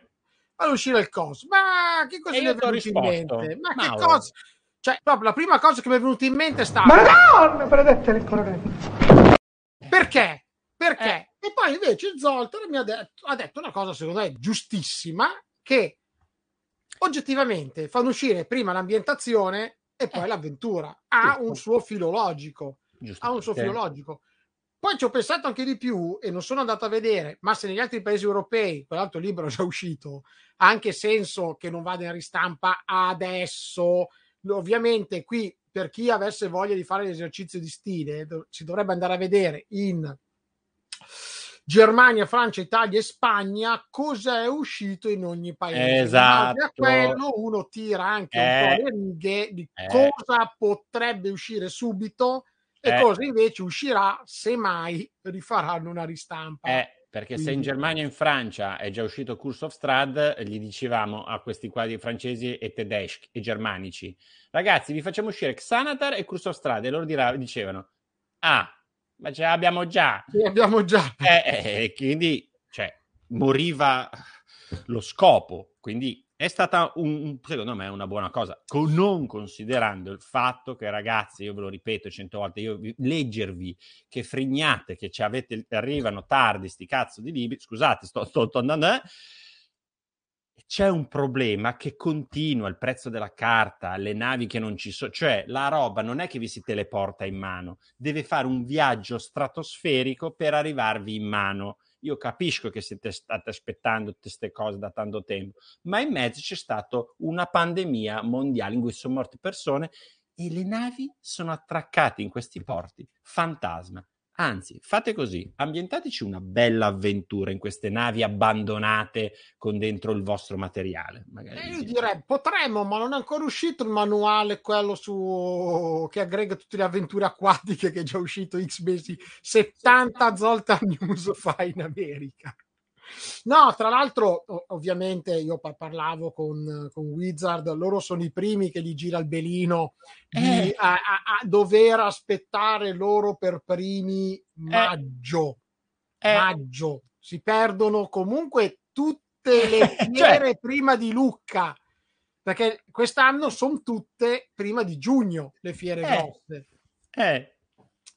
fanno uscire il coso. Ma che cosa mi è venuto in risposto, mente? Ma che Mauro. cosa? Cioè, proprio la prima cosa che mi è venuta in mente è stata Madonna, benedetta le corrente. perché? Perché? Eh. E poi invece Zoltan mi ha detto, ha detto una cosa secondo me giustissima, che oggettivamente fanno uscire prima l'ambientazione e poi l'avventura. Ha un suo filologico. Ha un suo filologico. Poi ci ho pensato anche di più e non sono andato a vedere, ma se negli altri paesi europei, quell'altro libro è già uscito, ha anche senso che non vada in ristampa adesso. Ovviamente qui per chi avesse voglia di fare l'esercizio di stile, si dovrebbe andare a vedere in Germania, Francia, Italia e Spagna cosa è uscito in ogni paese. Esatto. In base a quello uno tira anche un Eh. po' le righe di Eh. cosa potrebbe uscire subito e Eh. cosa invece uscirà se mai rifaranno una ristampa. Eh, perché se in Germania e in Francia è già uscito Curse of Strad, gli dicevamo a questi quadri francesi e tedeschi e germanici, ragazzi, vi facciamo uscire Xanatar e Curse of Strad, e loro dirà- dicevano, ah, ma ce l'abbiamo già. Ce l'abbiamo già. Eh, eh, e quindi, cioè, moriva lo scopo, quindi è stata, un, secondo me, una buona cosa, con- non considerando il fatto che, ragazzi, io ve lo ripeto cento volte, io vi- leggervi che frignate, che ci avete, arrivano tardi sti cazzo di libri, scusate, sto, sto, sto andando, eh, c'è un problema che continua il prezzo della carta, le navi che non ci sono, cioè la roba non è che vi si teleporta in mano, deve fare un viaggio stratosferico per arrivarvi in mano io capisco che siete state aspettando tutte queste cose da tanto tempo, ma in mezzo c'è stata una pandemia mondiale in cui sono morte persone e le navi sono attraccate in questi porti fantasma. Anzi, fate così, ambientateci una bella avventura in queste navi abbandonate con dentro il vostro materiale. Magari Eh, io direi potremmo, ma non è ancora uscito il manuale, quello su che aggrega tutte le avventure acquatiche che è già uscito X mesi, 70 Zoltan News fa in America. No, tra l'altro, ovviamente io pa- parlavo con, con Wizard, loro sono i primi che gli gira il belino di Eh. a, a- a dover aspettare loro per primi maggio. Maggio. Si perdono comunque tutte le <laughs> fiere prima di Lucca, perché quest'anno sono tutte prima di giugno le fiere Eh. grosse. Eh,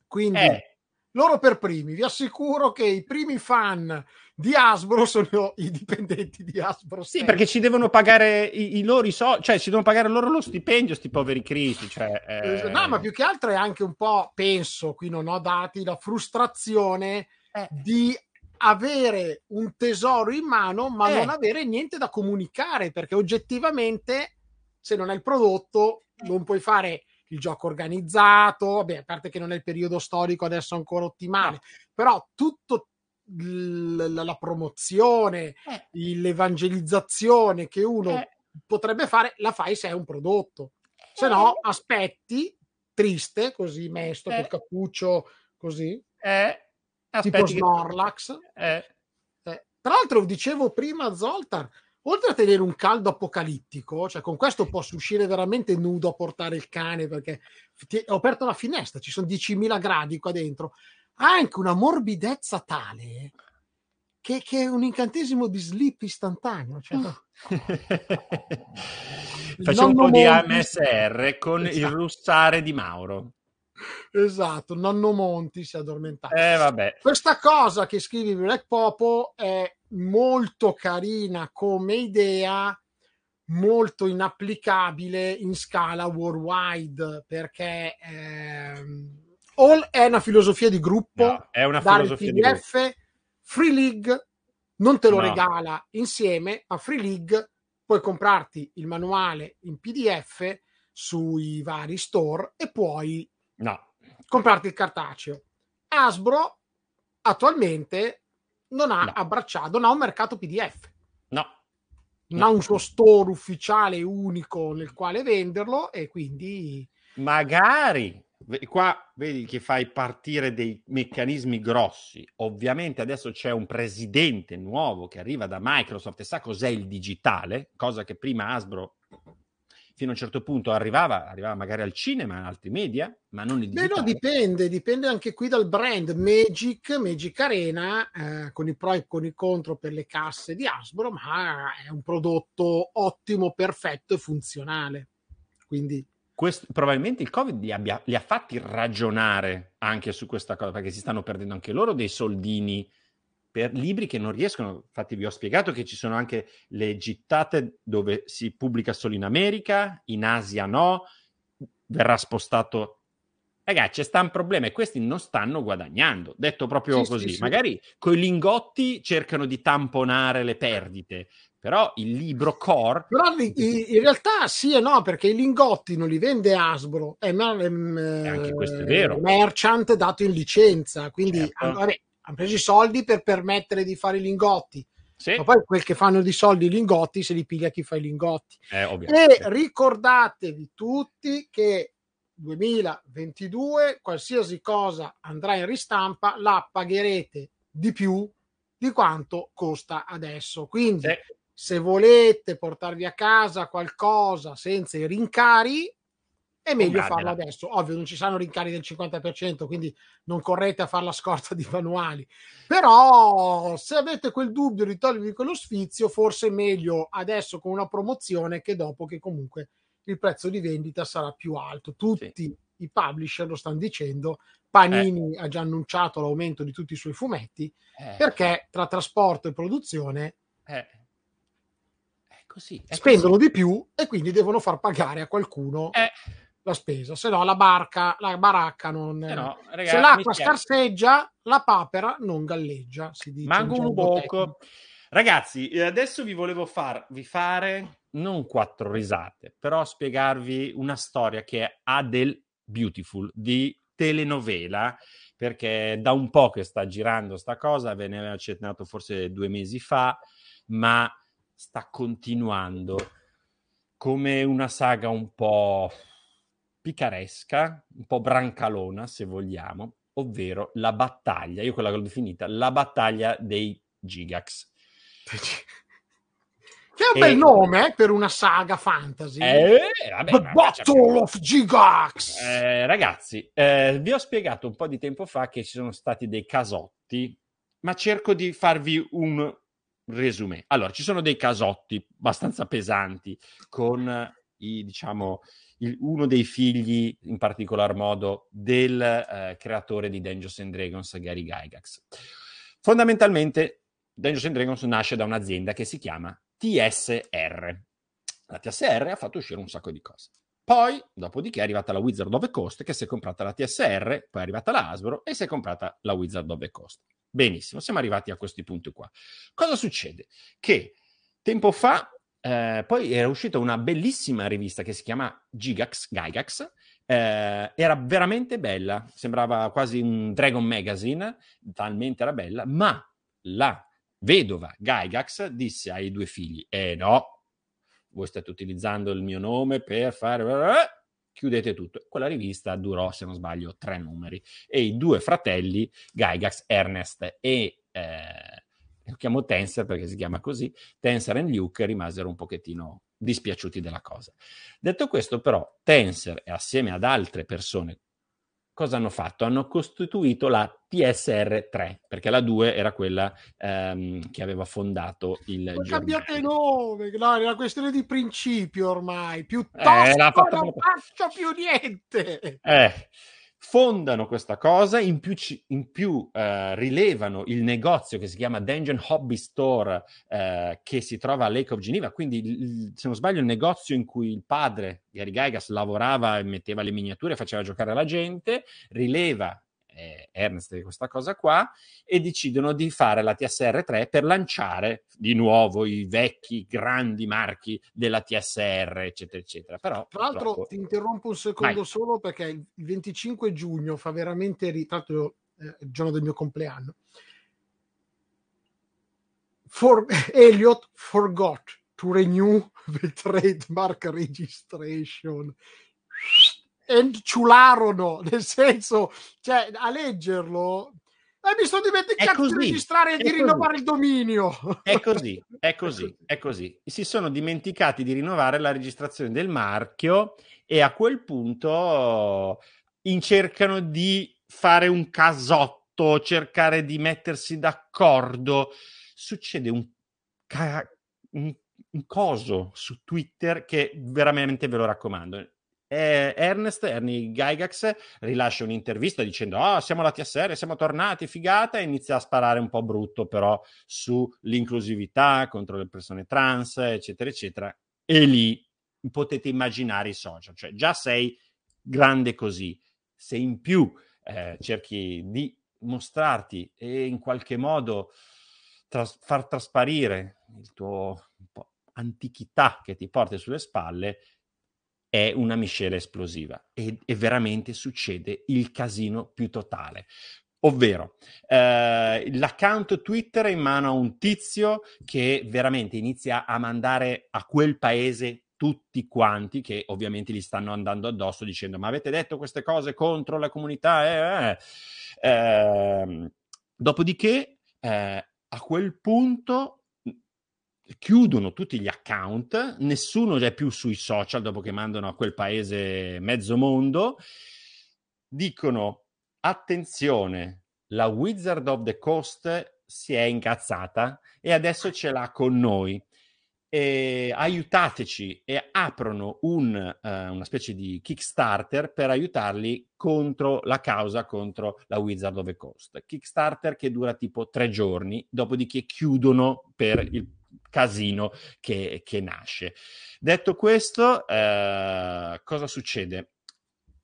Quindi Eh. loro per primi, vi assicuro che i primi fan di Hasbro sono i dipendenti di Hasbro. Sì, perché ci devono pagare i, i loro i soldi, cioè ci devono pagare loro lo stipendio, sti poveri cristi. Cioè, eh, No, ma più che altro è anche un po', penso, qui non ho dati, la frustrazione Eh. di avere un tesoro in mano ma Eh. non avere niente da comunicare perché oggettivamente se non hai il prodotto non puoi fare il gioco organizzato, vabbè, a parte che non è il periodo storico adesso ancora ottimale, però tutto l- la, promozione, il- l'evangelizzazione che uno Eh. potrebbe fare, la fai se hai un prodotto. Se no, aspetti, triste, così mesto, Eh. col cappuccio, così, eh, tipo aspetti che- Snorlax. eh, Eh, Tra l'altro, dicevo prima, Zoltar, oltre a tenere un caldo apocalittico, cioè con questo posso uscire veramente nudo a portare il cane perché ti- ho aperto la finestra, ci sono 10.000 gradi qua dentro, ha anche una morbidezza tale che, che è un incantesimo di sleep istantaneo. Cioè, <laughs> Faccio un po' di Monti- AMSR con il Esatto. russare di Mauro. Esatto, nonno Monti si è addormentato. Eh, vabbè. Questa cosa che scrivi Black Popo è molto carina come idea, molto inapplicabile in scala worldwide perché ehm, all è una filosofia di gruppo, No, è una filosofia il di gruppo. PDF, Free League non te lo No. regala insieme a Free League, puoi comprarti il manuale in PDF sui vari store e puoi No, comprarti il cartaceo. Hasbro attualmente non ha abbracciato, non ha un mercato PDF, no. non ha un suo store ufficiale unico nel quale venderlo e quindi Magari qua vedi che fai partire dei meccanismi grossi. Ovviamente adesso c'è un presidente nuovo che arriva da Microsoft e sa cos'è il digitale, cosa che prima Hasbro fino a un certo punto arrivava, arrivava magari al cinema, in altri media, ma non il Beh, digitale. no, dipende, dipende anche qui dal brand. Magic, Magic Arena, eh, con i pro e con i contro per le casse di Hasbro, ma è un prodotto ottimo, perfetto e funzionale. Quindi Questo- probabilmente il Covid li, abbia- li ha fatti ragionare anche su questa cosa, perché si stanno perdendo anche loro dei soldini per libri che non riescono. Infatti, vi ho spiegato che ci sono anche le gittate dove si pubblica solo in America, in Asia no, verrà spostato. Ragazzi, c'è sta un problema e questi non stanno guadagnando. Detto proprio Sì, così, sì, sì. magari con i lingotti cercano di tamponare le perdite, però il libro core Però i- i- in realtà sì e no, perché i lingotti non li vende Hasbro, è, ehm, anche questo è vero. Certo. merchant dato in licenza, quindi hanno, vabbè, hanno preso i soldi per permettere di fare i lingotti. Sì. Ma poi quel che fanno di soldi i lingotti se li piglia chi fa i lingotti. Eh, E ricordatevi tutti che 2022 qualsiasi cosa andrà in ristampa la pagherete di più di quanto costa adesso. Quindi se volete portarvi a casa qualcosa senza i rincari è meglio farlo adesso. Ovvio, non ci saranno rincari del 50%, quindi non correte a fare la scorta <laughs> di manuali. Però se avete quel dubbio di togliervi quello sfizio, forse è meglio adesso con una promozione che dopo che comunque il prezzo di vendita sarà più alto. Tutti i publisher lo stanno dicendo. Panini ha già annunciato l'aumento di tutti i suoi fumetti Eh. perché tra trasporto e produzione Eh. Così. è spendono di più e quindi devono far pagare a qualcuno Eh. la spesa, se no la barca, la baracca non... Eh no, se ragazzi, l'acqua mi spiace. scarseggia, la papera non galleggia, si dice. Manco un gergo poco. Ragazzi, eh, adesso vi volevo farvi fare non quattro risate, però spiegarvi una storia che ha del beautiful di telenovela, perché da un po' che sta girando sta cosa, ve ne avevo accennato forse due mesi fa, ma sta continuando come una saga un po' picaresca, un po' brancalona, se vogliamo, ovvero la battaglia, io quella che l'ho definita, la battaglia dei Gigax. <laughs> Che è un E- bel nome eh, per una saga fantasy. Eh, vabbè, The Battle of Gigax! Eh, ragazzi, eh, vi ho spiegato un po' di tempo fa che ci sono stati dei casotti, ma cerco di farvi un resume. Allora, ci sono dei casotti abbastanza pesanti con eh, i, diciamo, il- uno dei figli, in particolar modo, del eh, creatore di Dungeons and Dragons, Gary Gygax. Fondamentalmente, Dungeons and Dragons nasce da un'azienda che si chiama TSR. La TSR ha fatto uscire un sacco di cose. Poi, dopodiché, è arrivata la Wizard of the Coast che si è comprata la TSR, poi è arrivata la Hasbro e si è comprata la Wizard of the Coast. Benissimo, siamo arrivati a questi punti qua. Cosa succede? Che tempo fa, eh, poi era uscita una bellissima rivista che si chiama Gigax, Gygax, eh, era veramente bella, sembrava quasi un Dragon Magazine, talmente era bella, ma la vedova Gygax disse ai due figli, eh no, voi state utilizzando il mio nome per fare... Chiudete tutto. Quella rivista durò, se non sbaglio, tre numeri. E i due fratelli, Gygax, Ernest e... Eh, lo chiamo Tensor perché si chiama così, Tensor e Luke rimasero un pochettino dispiaciuti della cosa. Detto questo, però, Tensor e assieme ad altre persone cosa hanno fatto? Hanno costituito la TSR3, perché la 2 era quella ehm, che aveva fondato il giornale. cambiate nome, no, è una questione di principio ormai. Piuttosto Eh, non faccio più niente. Eh, fondano questa cosa, in più, ci- in più, eh, rilevano il negozio che si chiama Dungeon Hobby Store eh, che si trova a Lake of Geneva, quindi il- se non sbaglio il negozio in cui il padre Gary Gygax lavorava e metteva le miniature, faceva giocare la gente, rileva eh, Ernest di questa cosa qua e decidono di fare la TSR3 per lanciare di nuovo i vecchi grandi marchi della TSR, eccetera, eccetera. Però Tra l'altro purtroppo- ti interrompo un secondo Vai. solo perché il 25 giugno fa veramente ri- tra l'altro eh, il giorno del mio compleanno. For- <laughs> Elliot forgot to renew the trademark registration. E ciularono, <laughs> nel senso, cioè, a leggerlo, eh, mi sono dimenticato di così, registrare e di così. rinnovare il dominio. È <laughs> così, è così, è così. Si sono dimenticati di rinnovare la registrazione del marchio e a quel punto cercano di fare un casotto, cercare di mettersi d'accordo. Succede un, ca- un, un coso su Twitter che veramente ve lo raccomando. Eh, Ernest, Ernie Gygax, rilascia un'intervista dicendo: Ah, siamo la TSR, siamo tornati, figata, e inizia a sparare un po' brutto, però sull'inclusività contro le persone trans, eccetera, eccetera. E lì potete immaginare i social, cioè già sei grande così, se in più eh, cerchi di mostrarti e in qualche modo tras- far trasparire il tuo antichità che ti porti sulle spalle, è una miscela esplosiva e, e veramente succede il casino più totale. Ovvero, eh, l'account Twitter è in mano a un tizio che veramente inizia a mandare a quel paese tutti quanti che ovviamente gli stanno andando addosso dicendo ma avete detto queste cose contro la comunità? Eh, eh. Ehm, dopodiché, eh, a quel punto chiudono tutti gli account, nessuno è più sui social dopo che mandano a quel paese mezzo mondo, dicono attenzione, la Wizard of the Coast si è incazzata e adesso ce l'ha con noi. E aiutateci e aprono un, eh, una specie di Kickstarter per aiutarli contro la causa contro la Wizard of the Coast. Kickstarter che dura tipo tre giorni, dopodiché chiudono per il casino che, che nasce. Detto questo, eh, cosa succede?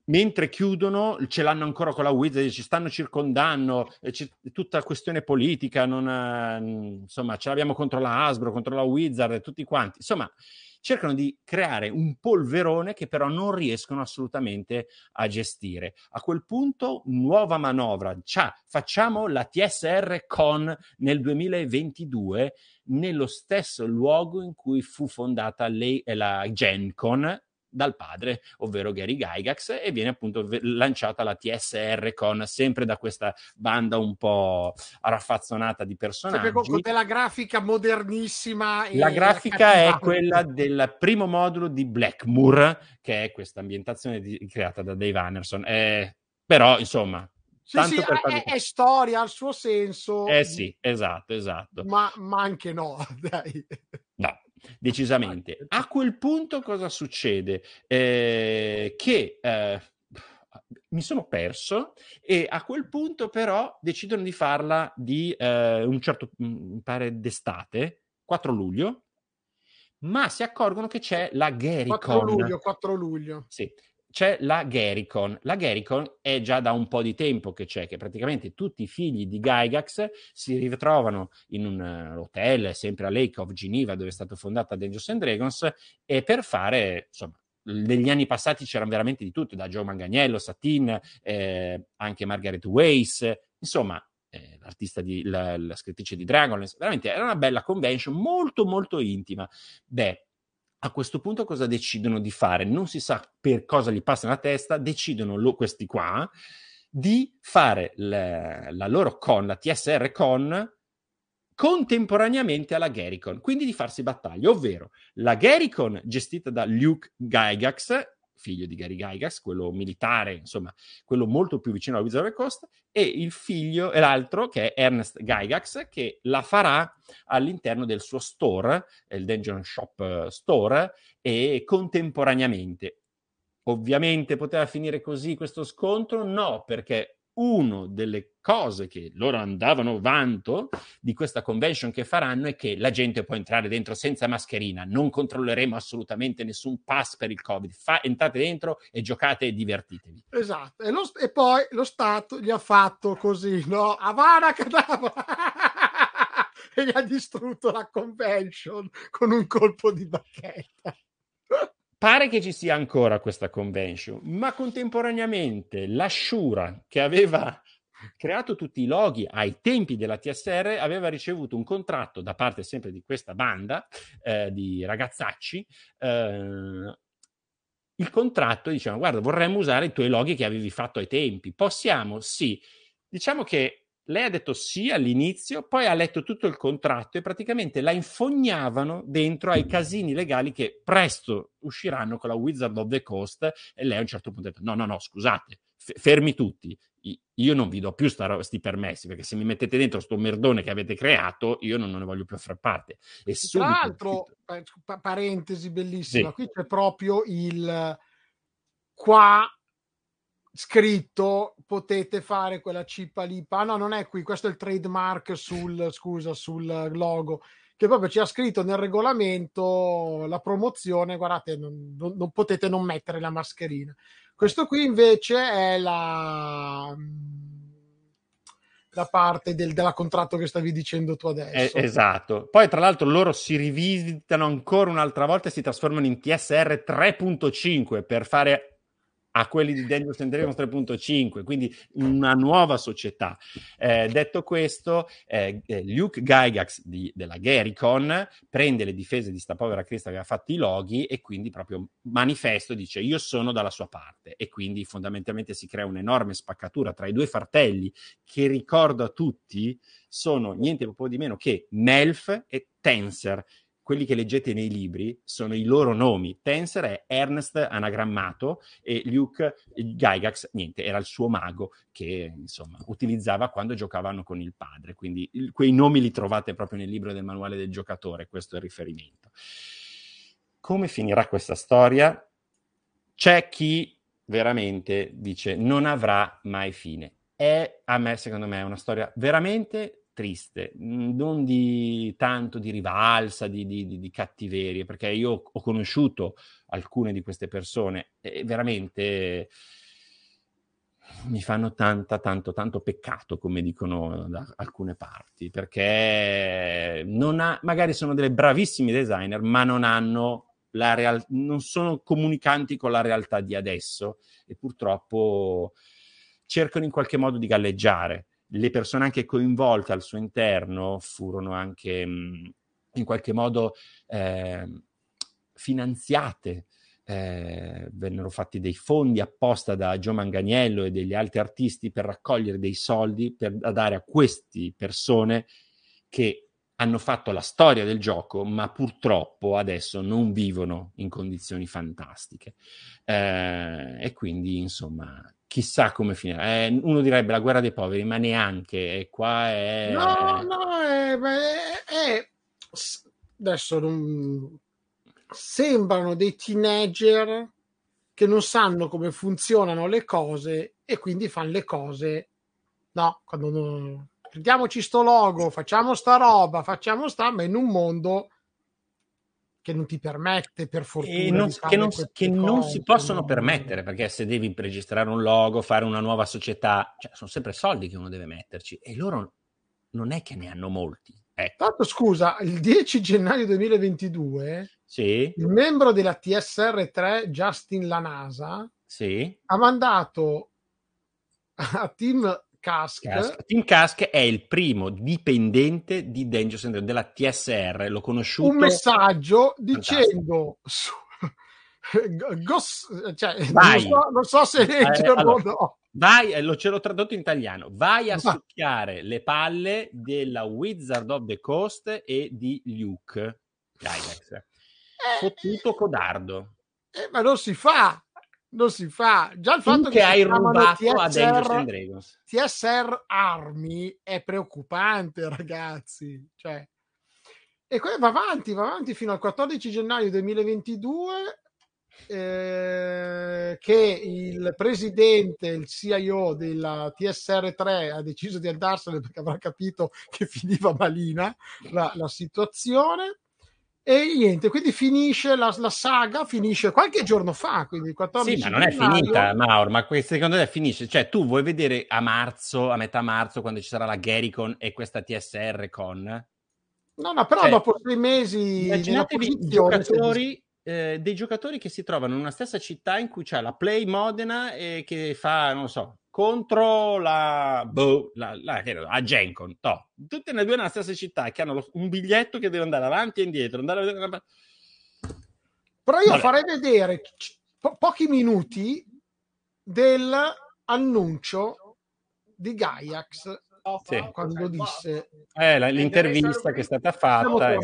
mentre chiudono ce l'hanno ancora con la Wizard, ci stanno circondando, c'è tutta questione politica, non, eh, insomma ce l'abbiamo contro la Hasbro, contro la Wizard, tutti quanti, insomma cercano di creare un polverone che però non riescono assolutamente a gestire. A quel punto, nuova manovra, cioè, facciamo la TSR Con nel 2022 nello stesso luogo in cui fu fondata la Gen Con dal padre, ovvero Gary Gygax, e viene appunto lanciata la TSR con sempre da questa banda un po' raffazzonata di personaggi. Sempre con della grafica modernissima. la grafica è quella del primo modulo di Blackmoor, che è questa ambientazione di, creata da Dave Anderson. Eh, però, insomma, sì, sì, è, è, storia, ha il suo senso. Eh sì, esatto, esatto. Ma, ma anche no, <laughs> dai. No, decisamente. A quel punto cosa succede? Eh, che eh, mi sono perso e a quel punto però decidono di farla di eh, un certo, mi pare d'estate, 4 luglio, ma si accorgono che c'è la Gericon. 4 luglio, 4 luglio. Sì, c'è la Gericon. La Gericon è già da un po' di tempo che c'è, che praticamente tutti i figli di Gygax si ritrovano in un uh, hotel, sempre a Lake of Geneva, dove è stato fondata Dungeons and Dragons, e per fare, insomma, negli anni passati c'erano veramente di tutto, da Joe Manganiello, Satin, eh, anche Margaret Weiss, insomma, eh, l'artista di, la, la scrittrice di Dragonlance, veramente era una bella convention molto molto intima. Beh, a questo punto cosa decidono di fare? Non si sa per cosa gli passa nella testa, decidono lo, questi qua di fare la, la loro con, la TSR con, contemporaneamente alla Gericon, quindi di farsi battaglia, ovvero la Gericon gestita da Luke Gygax, figlio di Gary Gygax, quello militare, insomma, quello molto più vicino alla Wizard of the Coast, e il figlio, e l'altro che è Ernest Gygax, che la farà all'interno del suo store, il Dungeon Shop Store, e contemporaneamente. Ovviamente poteva finire così questo scontro? No, perché una delle cose che loro andavano vanto di questa convention che faranno è che la gente può entrare dentro senza mascherina, non controlleremo assolutamente nessun pass per il Covid, Fa, entrate dentro e giocate e divertitevi. Esatto, e, lo, e poi lo Stato gli ha fatto così, no? Avana Cadavra! <laughs> e gli ha distrutto la convention con un colpo di bacchetta. Pare che ci sia ancora questa convention, ma contemporaneamente la Shura, che aveva <laughs> creato tutti i loghi ai tempi della TSR, aveva ricevuto un contratto da parte sempre di questa banda eh, di ragazzacci. Eh, il contratto diceva: Guarda, vorremmo usare i tuoi loghi che avevi fatto ai tempi. Possiamo? Sì. Diciamo che lei ha detto sì all'inizio, poi ha letto tutto il contratto e praticamente la infognavano dentro ai casini legali che presto usciranno con la Wizard of the Coast e lei a un certo punto ha detto no, no, no, scusate, f- fermi tutti, io non vi do più questi permessi perché se mi mettete dentro sto merdone che avete creato io non, non ne voglio più far parte. E Tra l'altro, eh, parentesi bellissima, sì. qui c'è proprio il qua scritto potete fare quella cippa lì. Ah no, non è qui, questo è il trademark sul, scusa, sul logo, che proprio ci ha scritto nel regolamento la promozione, guardate, non, non, non potete non mettere la mascherina. Questo qui invece è la, la parte del, della contratto che stavi dicendo tu adesso. Eh, esatto. Poi, tra l'altro, loro si rivisitano ancora un'altra volta e si trasformano in TSR 3.5 per fare a quelli di Dangerous Dragons 3.5, quindi una nuova società. Eh, detto questo, eh, eh Luke Gygax di, della Gericon prende le difese di sta povera Crista che ha fatto i loghi e quindi proprio manifesto dice io sono dalla sua parte e quindi fondamentalmente si crea un'enorme spaccatura tra i due fratelli che ricordo a tutti sono niente po' di meno che Melf e Tenser quelli che leggete nei libri sono i loro nomi. Tenser è Ernest anagrammato e Luke Gygax, niente, era il suo mago che insomma utilizzava quando giocavano con il padre. Quindi il, quei nomi li trovate proprio nel libro del manuale del giocatore, questo è il riferimento. Come finirà questa storia? C'è chi veramente dice non avrà mai fine. È a me, secondo me, una storia veramente triste, mhmm, non di tanto di rivalsa, di, di, di, cattiveria, perché io ho conosciuto alcune di queste persone e veramente mi fanno tanta, tanto, tanto peccato, come dicono da alcune parti, perché ha, magari sono delle bravissimi designer, ma non hanno la real- non sono comunicanti con la realtà di adesso e purtroppo cercano in qualche modo di galleggiare. Le persone anche coinvolte al suo interno furono anche mh, in qualche modo eh, finanziate eh, vennero fatti dei fondi apposta da Gio Manganiello e degli altri artisti per raccogliere dei soldi per da dare a queste persone che hanno fatto la storia del gioco, ma purtroppo adesso non vivono in condizioni fantastiche. Eh, e quindi, insomma, chissà come finirà. Eh, uno direbbe la guerra dei poveri, ma neanche. E qua è... No, no, è, è, è... adesso non sembrano dei teenager che non sanno come funzionano le cose e quindi fanno le cose no, quando non... prendiamoci sto logo, facciamo sta roba, facciamo sta, ma in un mondo che non ti permette per fortuna non, che, non, che non, si possono no? permettere perché se devi registrare un logo, fare una nuova società, cioè, sono sempre soldi che uno deve metterci e loro non è che ne hanno molti. Ecco. Tanto scusa, il 10 gennaio 2022 sì. il membro della TSR3, Justin Lanasa, sì. ha mandato a Tim Kask. Kask. Tim Kask è il primo dipendente di Dangerous and della TSR, l'ho conosciuto. Un messaggio dicendo su, <laughs> Gos, cioè, non, so, non, so, se leggerlo eh, allora, no. Vai, eh, lo ce l'ho tradotto in italiano. Vai a succhiare le palle della Wizard of the Coast e di Luke Gygax. Eh, Fottuto codardo. Eh, ma non si fa. Non si fa. Già il fatto che, che hai rubato TSR, a Dungeons and Dragons. TSR Army è preoccupante, <laughs> ragazzi. Cioè, e poi va avanti, va avanti fino al 14 gennaio 2022 eh, che il presidente, il CIO della TSR3 ha deciso di andarsene perché avrà capito che finiva malina la, la situazione. E niente, quindi finisce la, la, saga, finisce qualche giorno fa, quindi 14 Sì, ma non è finita, Mauro, ma secondo te finisce? Cioè, tu vuoi vedere a marzo, a metà marzo, quando ci sarà la Garicon e questa TSR con? No, no, però cioè, dopo sei mesi immaginatevi giocatori eh, dei giocatori che si trovano in una stessa città in cui c'è la Play Modena e che fa, non so, contro la, boh, la, la, la Gencon, no. tutte e due nella stessa città che hanno lo, un biglietto che deve andare avanti e indietro. Andare... Però io Vabbè. farei vedere po- pochi minuti dell'annuncio di Gaiax sì. quando disse eh, l'intervista che è stata fatta. È...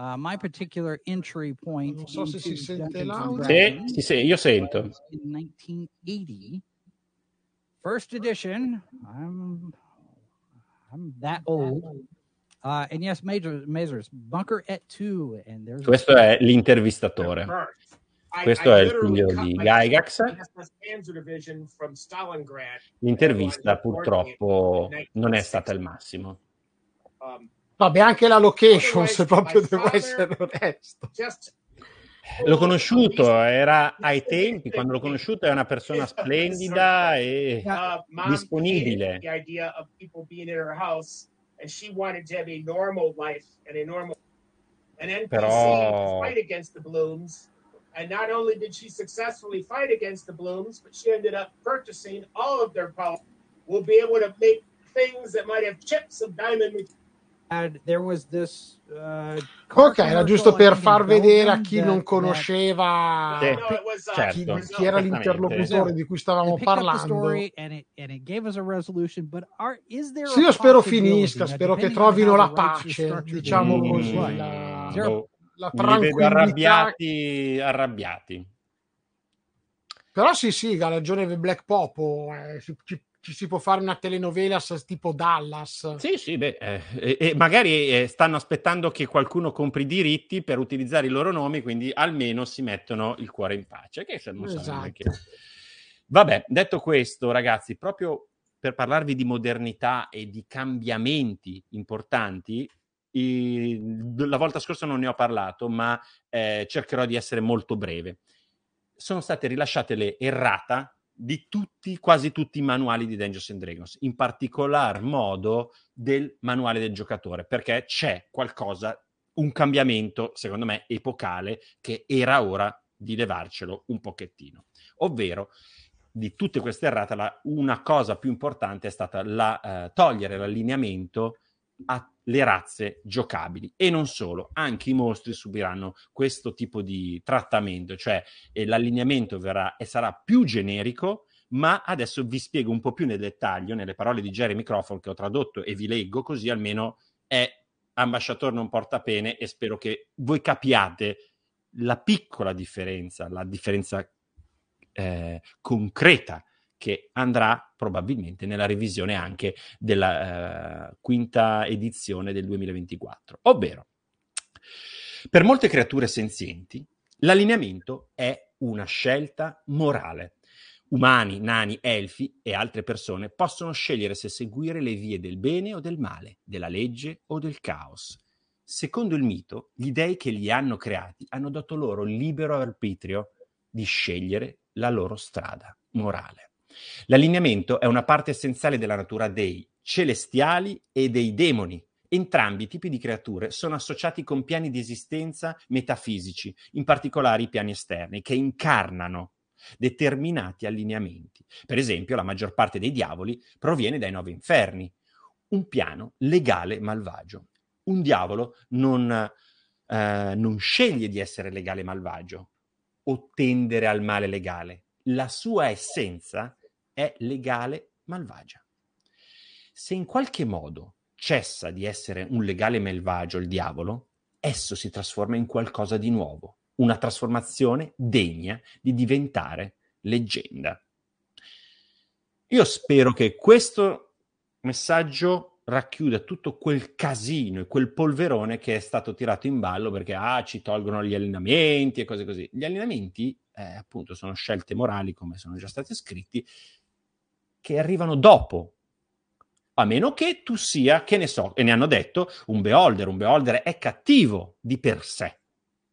Uh, my particular entry point non so se si sente l'audio. Sì, sì, sì, io sento. In 1980, first edition. I'm I'm that old. Uh, and yes, Major Mazers, Bunker et 2 and there's Questo è l'intervistatore. Questo è il figlio di Gygax. L'intervista purtroppo non è stata il massimo. Um, Vabbè, anche la location, se proprio devo essere onesto. L'ho conosciuto, era ai tempi, quando l'ho conosciuto era una persona splendida e disponibile. Però And not only did she successfully fight against the Blooms, but she ended up purchasing all of their power. We'll be able to make things that might have chips of diamond ok, era giusto per far vedere a chi non conosceva sì, certo, chi, chi, era l'interlocutore di cui stavamo parlando. Sì, io spero finisca, spero che trovino la pace, diciamo così. La, la tranquillità. arrabbiati, arrabbiati. Però sì, sì, ha ragione Black Popo, eh, ci, ci si può fare una telenovela tipo Dallas. Sì, sì, beh, eh, e, e, magari eh, stanno aspettando che qualcuno compri i diritti per utilizzare i loro nomi, quindi almeno si mettono il cuore in pace. Che se non esatto. che... Vabbè, detto questo, ragazzi, proprio per parlarvi di modernità e di cambiamenti importanti, i, la volta scorsa non ne ho parlato, ma eh, cercherò di essere molto breve. Sono state rilasciate le errata di tutti, quasi tutti i manuali di Dungeons and Dragons, in particolar modo del manuale del giocatore, perché c'è qualcosa, un cambiamento, secondo me, epocale, che era ora di levarcelo un pochettino. Ovvero, di tutte queste errate, la, una cosa più importante è stata la, eh, togliere l'allineamento alle razze giocabili. E non solo, anche i mostri subiranno questo tipo di trattamento, cioè eh, l'allineamento verrà e sarà più generico, ma adesso vi spiego un po' più nel dettaglio, nelle parole di Jeremy Crawford che ho tradotto e vi leggo, così almeno è ambasciatore non porta pene e spero che voi capiate la piccola differenza, la differenza eh, concreta che andrà probabilmente nella revisione anche della eh, quinta edizione del 2024. Ovvero, per molte creature senzienti, l'allineamento è una scelta morale. Umani, nani, elfi e altre persone possono scegliere se seguire le vie del bene o del male, della legge o del caos. Secondo il mito, gli dei che li hanno creati hanno dato loro libero arbitrio di scegliere la loro strada morale. L'allineamento è una parte essenziale della natura dei celestiali e dei demoni. Entrambi i tipi di creature sono associati con piani di esistenza metafisici, in particolare i piani esterni, che incarnano determinati allineamenti. Per esempio, la maggior parte dei diavoli proviene dai nove inferni, un piano legale malvagio. Un diavolo non, eh, non sceglie di essere legale malvagio o tendere al male legale. La sua essenza è legale malvagia. Se in qualche modo cessa di essere un legale malvagio il diavolo, esso si trasforma in qualcosa di nuovo, una trasformazione degna di diventare leggenda. Io spero che questo messaggio racchiuda tutto quel casino e quel polverone che è stato tirato in ballo perché ah, ci tolgono gli allenamenti e cose così. Gli allenamenti, eh, appunto, sono scelte morali, come sono già stati scritti, che arrivano dopo. A meno che tu sia, che ne so, e ne hanno detto, un beholder. Un beholder è cattivo di per sé.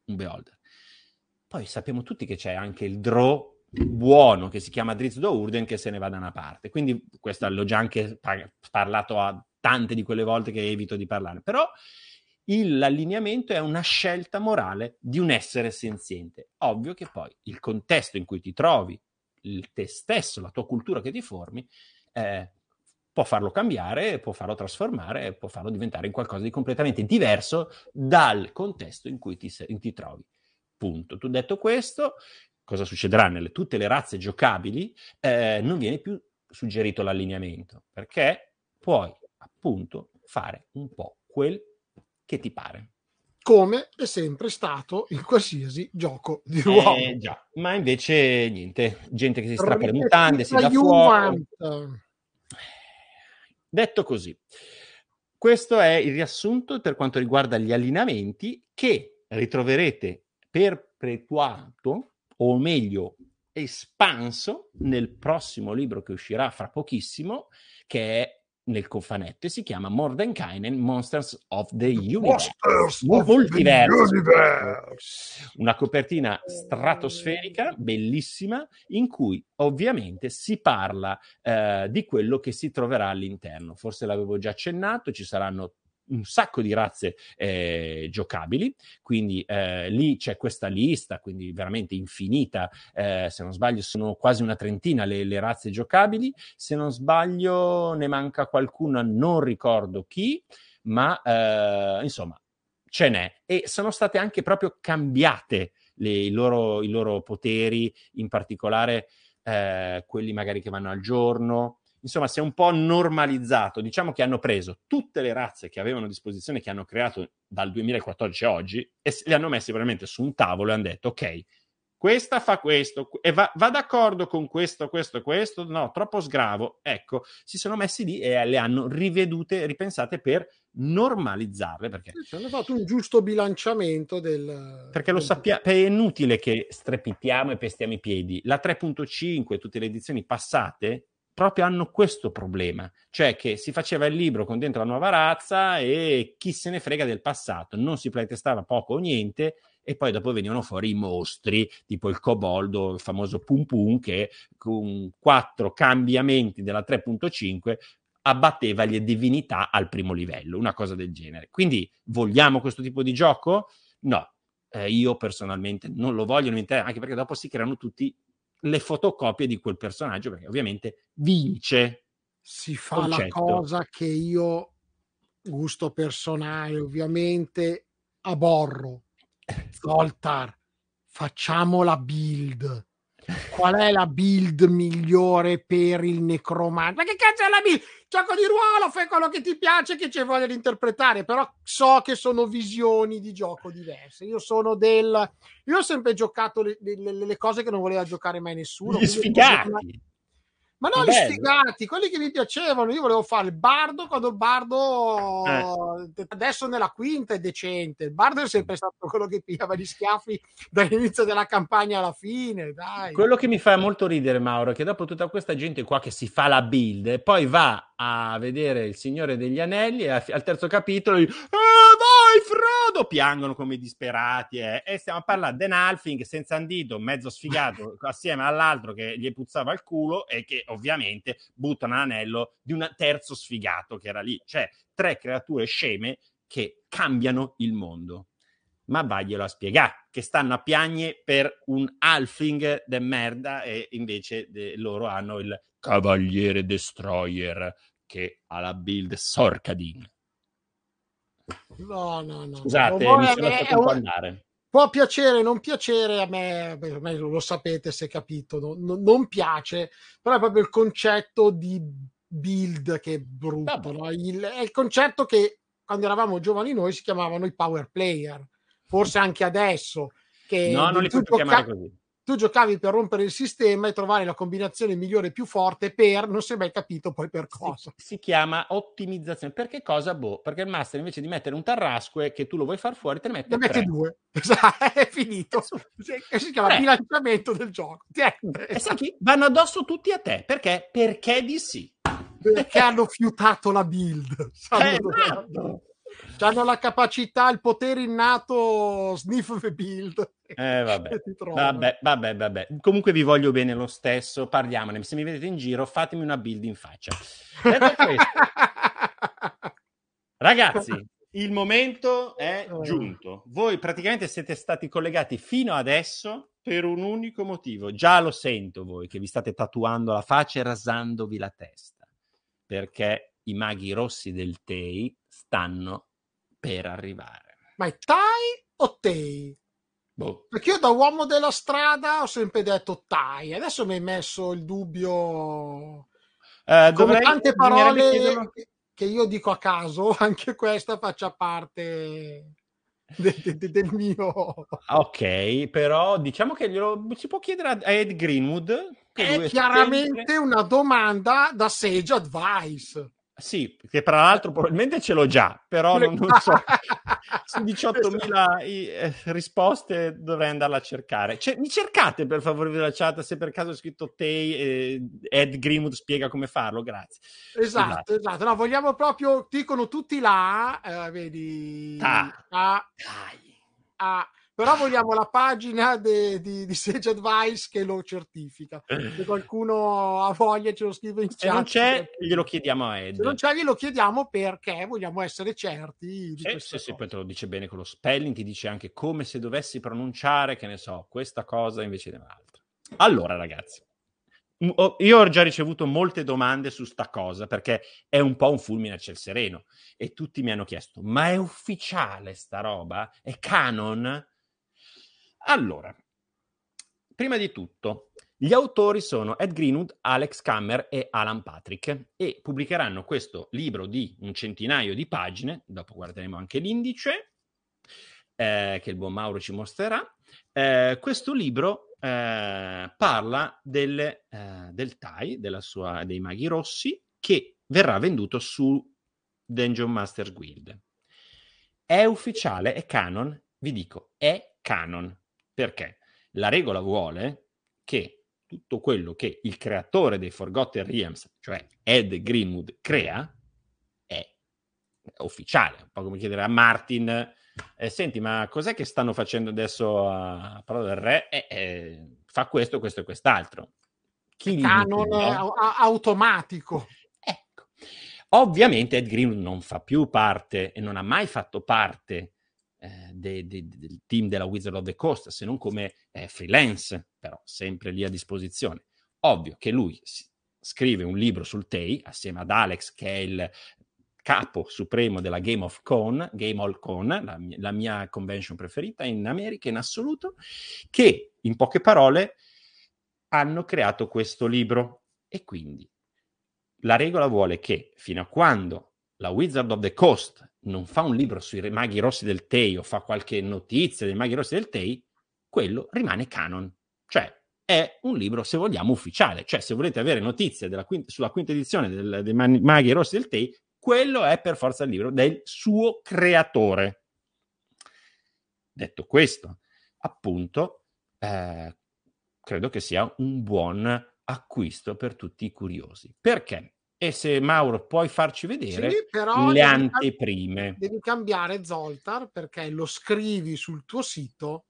Un beholder. Poi sappiamo tutti che c'è anche il draw buono che si chiama Drizzt Urden che se ne va da una parte. Quindi questo l'ho già anche parlato a tante di quelle volte che evito di parlare. Però il, l'allineamento è una scelta morale di un essere senziente. Ovvio che poi il contesto in cui ti trovi, il te stesso, la tua cultura che ti formi, eh, può farlo cambiare, può farlo trasformare, può farlo diventare in qualcosa di completamente diverso dal contesto in cui ti, ti trovi. Punto. Tu detto questo, cosa succederà nelle tutte le razze giocabili? Eh, non viene più suggerito l'allineamento, perché puoi appunto fare un po' quel che ti pare come è sempre stato in qualsiasi gioco di ruolo. Eh, già, ma invece niente, gente che si strappa le mutande, si dà fuoco. Detto così, questo è il riassunto per quanto riguarda gli allineamenti che ritroverete perpetuato, o meglio espanso, nel prossimo libro che uscirà fra pochissimo, che è nel cofanetto e si chiama Mordenkainen Monsters of the Universe. Multiverse. Una copertina stratosferica, bellissima, in cui ovviamente si parla eh, di quello che si troverà all'interno. Forse l'avevo già accennato, ci saranno un sacco di razze eh, giocabili, quindi eh, lì c'è questa lista, quindi veramente infinita, eh, se non sbaglio sono quasi una trentina le, le, razze giocabili, se non sbaglio ne manca qualcuna, non ricordo chi, ma eh, insomma ce n'è. E sono state anche proprio cambiate le, i, loro, i, loro, poteri, in particolare eh, quelli magari che vanno al giorno, insomma, si è un po' normalizzato. Diciamo che hanno preso tutte le razze che avevano a disposizione, che hanno creato dal 2014 a oggi, e le hanno messe veramente su un tavolo e hanno detto, ok, questa fa questo e va, va, d'accordo con questo, questo, questo, no, troppo sgravo. Ecco, si sono messi lì e le hanno rivedute, ripensate per normalizzarle. Perché sì, hanno fatto un giusto bilanciamento del... Perché lo sappiamo, è inutile che strepitiamo e pestiamo i piedi. La 3.5, tutte le edizioni passate, proprio hanno questo problema, cioè che si faceva il libro con dentro la nuova razza e chi se ne frega del passato, non si playtestava poco o niente e poi dopo venivano fuori i mostri, tipo il coboldo, il famoso Pum Pum, che con quattro cambiamenti della 3.5 abbatteva le divinità al primo livello, una cosa del genere. Quindi vogliamo questo tipo di gioco? No, eh, io personalmente non lo voglio, anche perché dopo si creano tutti le fotocopie di quel personaggio, perché ovviamente vince. Si fa concetto. la cosa che io, gusto personale, ovviamente aborro. Zoltar, facciamo la build. Qual è la build migliore per il necromante? Ma che cazzo è la build? Gioco di ruolo, fai quello che ti piace, che c'è voglia di interpretare, però so che sono visioni di gioco diverse. Io sono del... Io ho sempre giocato le, le, le cose che non voleva giocare mai nessuno. Gli sfigati! Ma non gli sfigati, quelli che mi piacevano. Io volevo fare il bardo quando il bardo eh. adesso nella quinta è decente. Il bardo è sempre stato quello che pigliava gli schiaffi dall'inizio della campagna alla fine. Dai. Quello che mi fa molto ridere, Mauro, è che dopo tutta questa gente qua che si fa la build, poi va a vedere il Signore degli Anelli e al terzo capitolo. Gli, vai Frodo! Piangono come disperati eh. e stiamo a parlare di Nalfing senza andito, mezzo sfigato, <laughs> assieme all'altro che gli puzzava il culo e che ovviamente buttano l'anello di un terzo sfigato che era lì. Cioè, tre creature sceme che cambiano il mondo. Ma vaglielo a spiegare che stanno a piagne per un halfling de merda e invece de, loro hanno il Cavaliere Destroyer che ha la build Sorcadin. No, no, no. Scusate, mi sono fatto un andare. Può piacere, non piacere, a me, beh, ormai lo sapete se capito, no, no, non piace, però è proprio il concetto di build che è brutto. No? Il, è il concetto che quando eravamo giovani noi si chiamavano i power player, forse anche adesso. Che no, non li puoi chiamare così tu giocavi per rompere il sistema e trovare la combinazione migliore più forte per non si è mai capito poi per cosa. Si, si chiama ottimizzazione. Perché cosa? Boh, perché il master invece di mettere un tarrasque che tu lo vuoi far fuori, te ne mette, ne mette due. <laughs> Esatto, è finito. E si chiama tre. bilanciamento del gioco. E sai chi? Vanno addosso tutti a te. Perché? Perché di sì. Perché hanno fiutato la build. <laughs> Eh, esatto hanno la capacità, il potere innato sniff the build. Eh, vabbè. <laughs> vabbè, vabbè, vabbè. Comunque vi voglio bene lo stesso, parliamone. Se mi vedete in giro, fatemi una build in faccia. <laughs> Ragazzi, il momento è giunto. Voi praticamente siete stati collegati fino adesso per un unico motivo. Già lo sento voi che vi state tatuando la faccia e rasandovi la testa. Perché i maghi rossi del Tei stanno per arrivare. Ma è Tai o Tei? Boh. Perché io da uomo della strada ho sempre detto Tai, adesso mi hai messo il dubbio. Eh, Come tante parole che io dico a caso, <laughs> anche questa faccia parte de, de, de, del mio. Ok, però diciamo che glielo si può chiedere a Ed Greenwood. Che è chiaramente sempre... una domanda da Sage Advice. Sì, che tra l'altro probabilmente ce l'ho già, però non, non so. <laughs> Su 18.000 eh, risposte dovrei andarla a cercare. Cioè, mi cercate per favore della chat se per caso ho scritto Tay e Ed Greenwood spiega come farlo, grazie. Esatto, esatto. esatto. No, vogliamo proprio, dicono tutti là, eh, vedi... Ah. A, a, però vogliamo la pagina de, di, di Sage Advice che lo certifica. Se qualcuno ha voglia ce lo scrive in chat. Se non c'è, glielo chiediamo a Ed. Se non c'è, glielo chiediamo perché vogliamo essere certi di sì, sì, sì, poi te lo dice bene con lo spelling, ti dice anche come se dovessi pronunciare, che ne so, questa cosa invece di un'altra. Allora, ragazzi, io ho già ricevuto molte domande su sta cosa perché è un po' un fulmine a ciel sereno e tutti mi hanno chiesto ma è ufficiale sta roba? È canon? Allora, prima di tutto, gli autori sono Ed Greenwood, Alex Kammer e Alan Patrick e pubblicheranno questo libro di un centinaio di pagine, dopo guarderemo anche l'indice, eh, che il buon Mauro ci mostrerà. Eh, questo libro eh, parla del, eh, del TAI, sua, dei maghi rossi, che verrà venduto su Dungeon Masters Guild. È ufficiale, è canon? Vi dico, è canon perché la regola vuole che tutto quello che il creatore dei Forgotten Realms, cioè Ed Greenwood, crea, è ufficiale. Un po' come chiedere a Martin eh, senti, ma cos'è che stanno facendo adesso a parola del re? Eh, eh, fa questo, questo e quest'altro. Chi gli Canon dice no? automatico. Ovviamente Ed Green non fa più parte e non ha mai fatto parte eh, de- de- del team della Wizard of the Coast, se non come eh, freelance, però sempre lì a disposizione. Ovvio che lui scrive un libro sul TEI assieme ad Alex, che è il capo supremo della Game of Con, Game All Con, la, la mia convention preferita in America in assoluto, che in poche parole hanno creato questo libro e quindi la regola vuole che fino a quando la Wizard of the Coast non fa un libro sui maghi rossi del Tei o fa qualche notizia dei maghi rossi del Tei, quello rimane canon. Cioè è un libro, se vogliamo, ufficiale. Cioè se volete avere notizie quinta- sulla quinta edizione del- dei maghi rossi del Tei, quello è per forza il libro del suo creatore. Detto questo, appunto, eh, credo che sia un buon acquisto per tutti i curiosi. Perché? E se Mauro puoi farci vedere Sì, però le devi- anteprime. Devi cambiare Zoltar perché lo scrivi sul tuo sito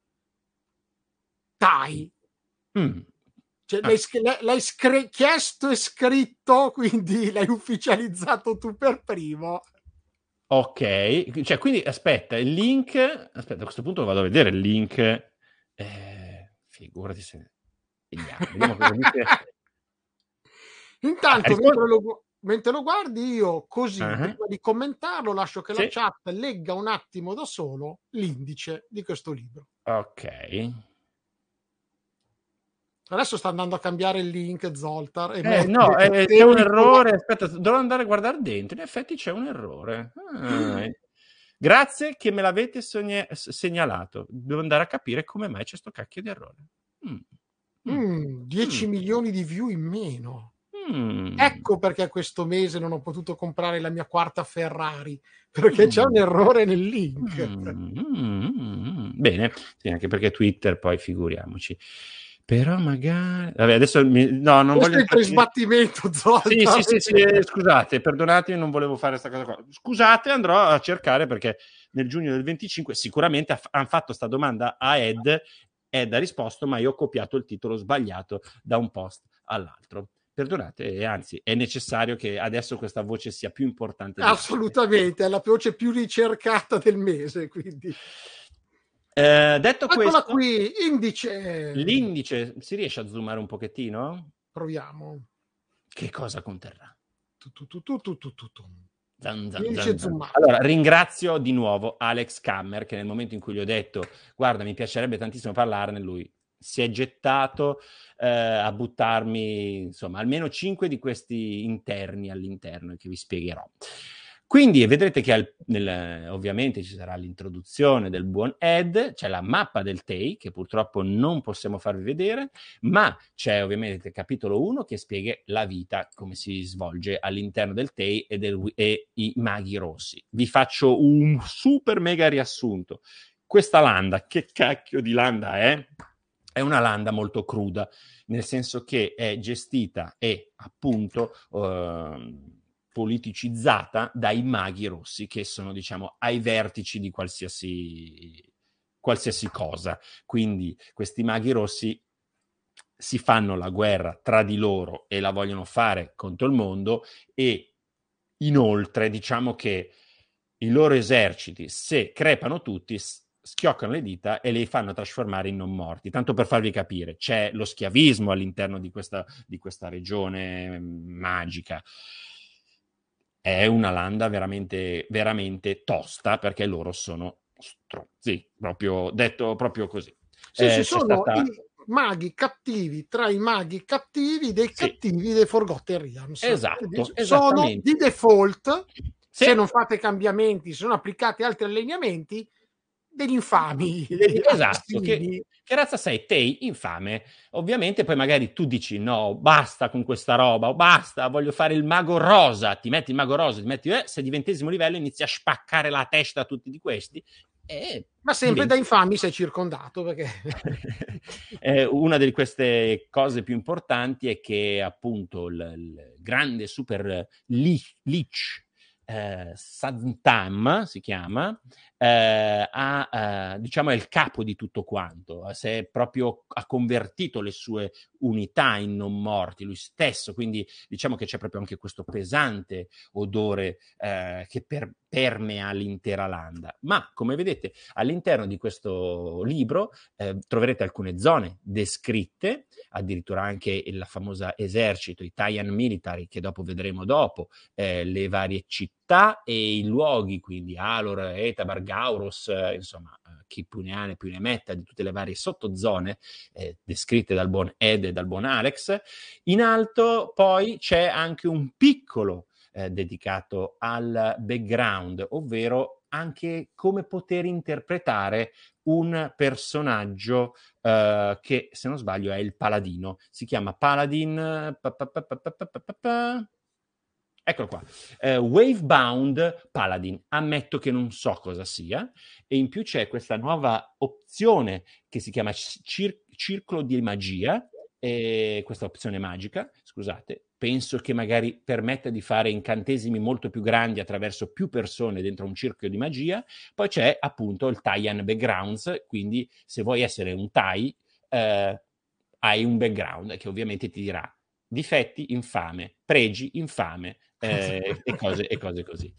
TAI. Mm. Cioè, Ah. l'hai, l'hai- scri- chiesto e scritto, <laughs> quindi l'hai ufficializzato tu per primo. Ok, cioè quindi aspetta, il link, aspetta, a questo punto vado a vedere il link, eh, figurati se... Vediamo, vediamo cosa dice. <laughs> Intanto, rispondi- mentre lo, mentre lo guardi, io così, Ah. prima di commentarlo, lascio che la Sì. chat legga un attimo da solo l'indice di questo libro. Ok. Adesso sta andando a cambiare il link Zoltar. E Eh, no, dei eh, c'è un errore, aspetta, dovrò andare a guardare dentro, in effetti c'è un errore. Ah, eh. Grazie che me l'avete sogne- segnalato, devo andare a capire come mai c'è sto cacchio di errore. Mm. Mm, 10 Mm. milioni di view in meno. Mm. Ecco perché questo mese non ho potuto comprare la mia quarta Ferrari, perché c'è Mm. un errore nel link. Mm, mm, mm. Bene, sì, anche perché Twitter poi figuriamoci. Però magari... Vabbè, adesso mi... no, non Questo voglio... è il tuo sbattimento, Zoltar. Sì, sì, sì, sì, eh, scusate, perdonatemi, non volevo fare questa cosa qua. Scusate, andrò a cercare perché nel giugno del 25 sicuramente hanno fatto sta domanda a Ed, Ed ha risposto, ma io ho copiato il titolo sbagliato da un post all'altro. Perdonate, e anzi, è necessario che adesso questa voce sia più importante. Assolutamente, è la voce più ricercata del mese, quindi. Eh, detto Eccola questo, qui, indice. l'indice si riesce a zoomare un pochettino? Proviamo. Che cosa conterrà? Zan, zan, zan. Allora, ringrazio di nuovo Alex Kammer che nel momento in cui gli ho detto guarda, mi piacerebbe tantissimo parlarne, lui si è gettato eh, a buttarmi, insomma, almeno cinque di questi interni all'interno che vi spiegherò. Quindi vedrete che al- nel- ovviamente ci sarà l'introduzione del buon Ed, c'è la mappa del TEI che purtroppo non possiamo farvi vedere, ma c'è ovviamente il capitolo 1 che spiega la vita, come si svolge all'interno del TEI e, del- e i maghi rossi. Vi faccio un super mega riassunto. Questa landa, che cacchio di landa è? È una landa molto cruda, nel senso che è gestita e appunto ehm, politicizzata dai maghi rossi, che sono diciamo ai vertici di qualsiasi, qualsiasi cosa. Quindi questi maghi rossi si fanno la guerra tra di loro e la vogliono fare contro il mondo e inoltre diciamo che i loro eserciti, se crepano tutti, schioccano le dita e li fanno trasformare in non morti. Tanto per farvi capire, c'è lo schiavismo all'interno di questa, di questa regione mm, magica. È una landa veramente, veramente tosta perché loro sono strozzi, proprio detto proprio così. Sì, Eh, ci sono stata- i maghi cattivi tra i maghi cattivi dei cattivi dei Forgotten Realms. Esatto, sono di default, Sì. se non fate cambiamenti, se non applicate altri allineamenti, degli infami. degli <laughs> Esatto, che, che razza sei? Tei, infame. Ovviamente poi magari tu dici no, basta con questa roba, o basta, voglio fare il mago rosa, ti metti il mago rosa, ti metti, eh, sedicesimo livello inizi a spaccare la testa a tutti di questi. E Ma sempre da diventi- infami sei circondato, perché <laughs> Eh, una di queste cose più importanti è che appunto il, il grande super lich, lich eh, Santam si chiama, eh, ha, eh, diciamo, è il capo di tutto quanto, se è proprio ha convertito le sue unità in non morti, lui stesso, quindi diciamo che c'è proprio anche questo pesante odore eh, che per, permea l'intera landa. Ma come vedete all'interno di questo libro eh, troverete alcune zone descritte, addirittura anche il famoso esercito, i Taiyan Military, che dopo vedremo dopo, eh, le varie città e i luoghi, quindi Alor, Etabar, Gauros, eh, insomma, eh, chi più ne ha ne più ne metta, di tutte le varie sottozone eh, descritte dal buon Ed e dal buon Alex. In alto poi c'è anche un piccolo eh, dedicato al background, ovvero anche come poter interpretare un personaggio uh, che, se non sbaglio, è il paladino. Si chiama Paladin. Pa, pa, pa, Eccolo qua, uh, Wavebound Paladin. Ammetto che non so cosa sia, e in più c'è questa nuova opzione che si chiama cir- Circolo di Magia, e questa opzione magica, scusate, penso che magari permetta di fare incantesimi molto più grandi attraverso più persone dentro un circhio di magia. Poi c'è appunto il Taian Backgrounds, quindi se vuoi essere un Tai, eh, hai un background che ovviamente ti dirà difetti infame, pregi infame eh, e, cose, e cose così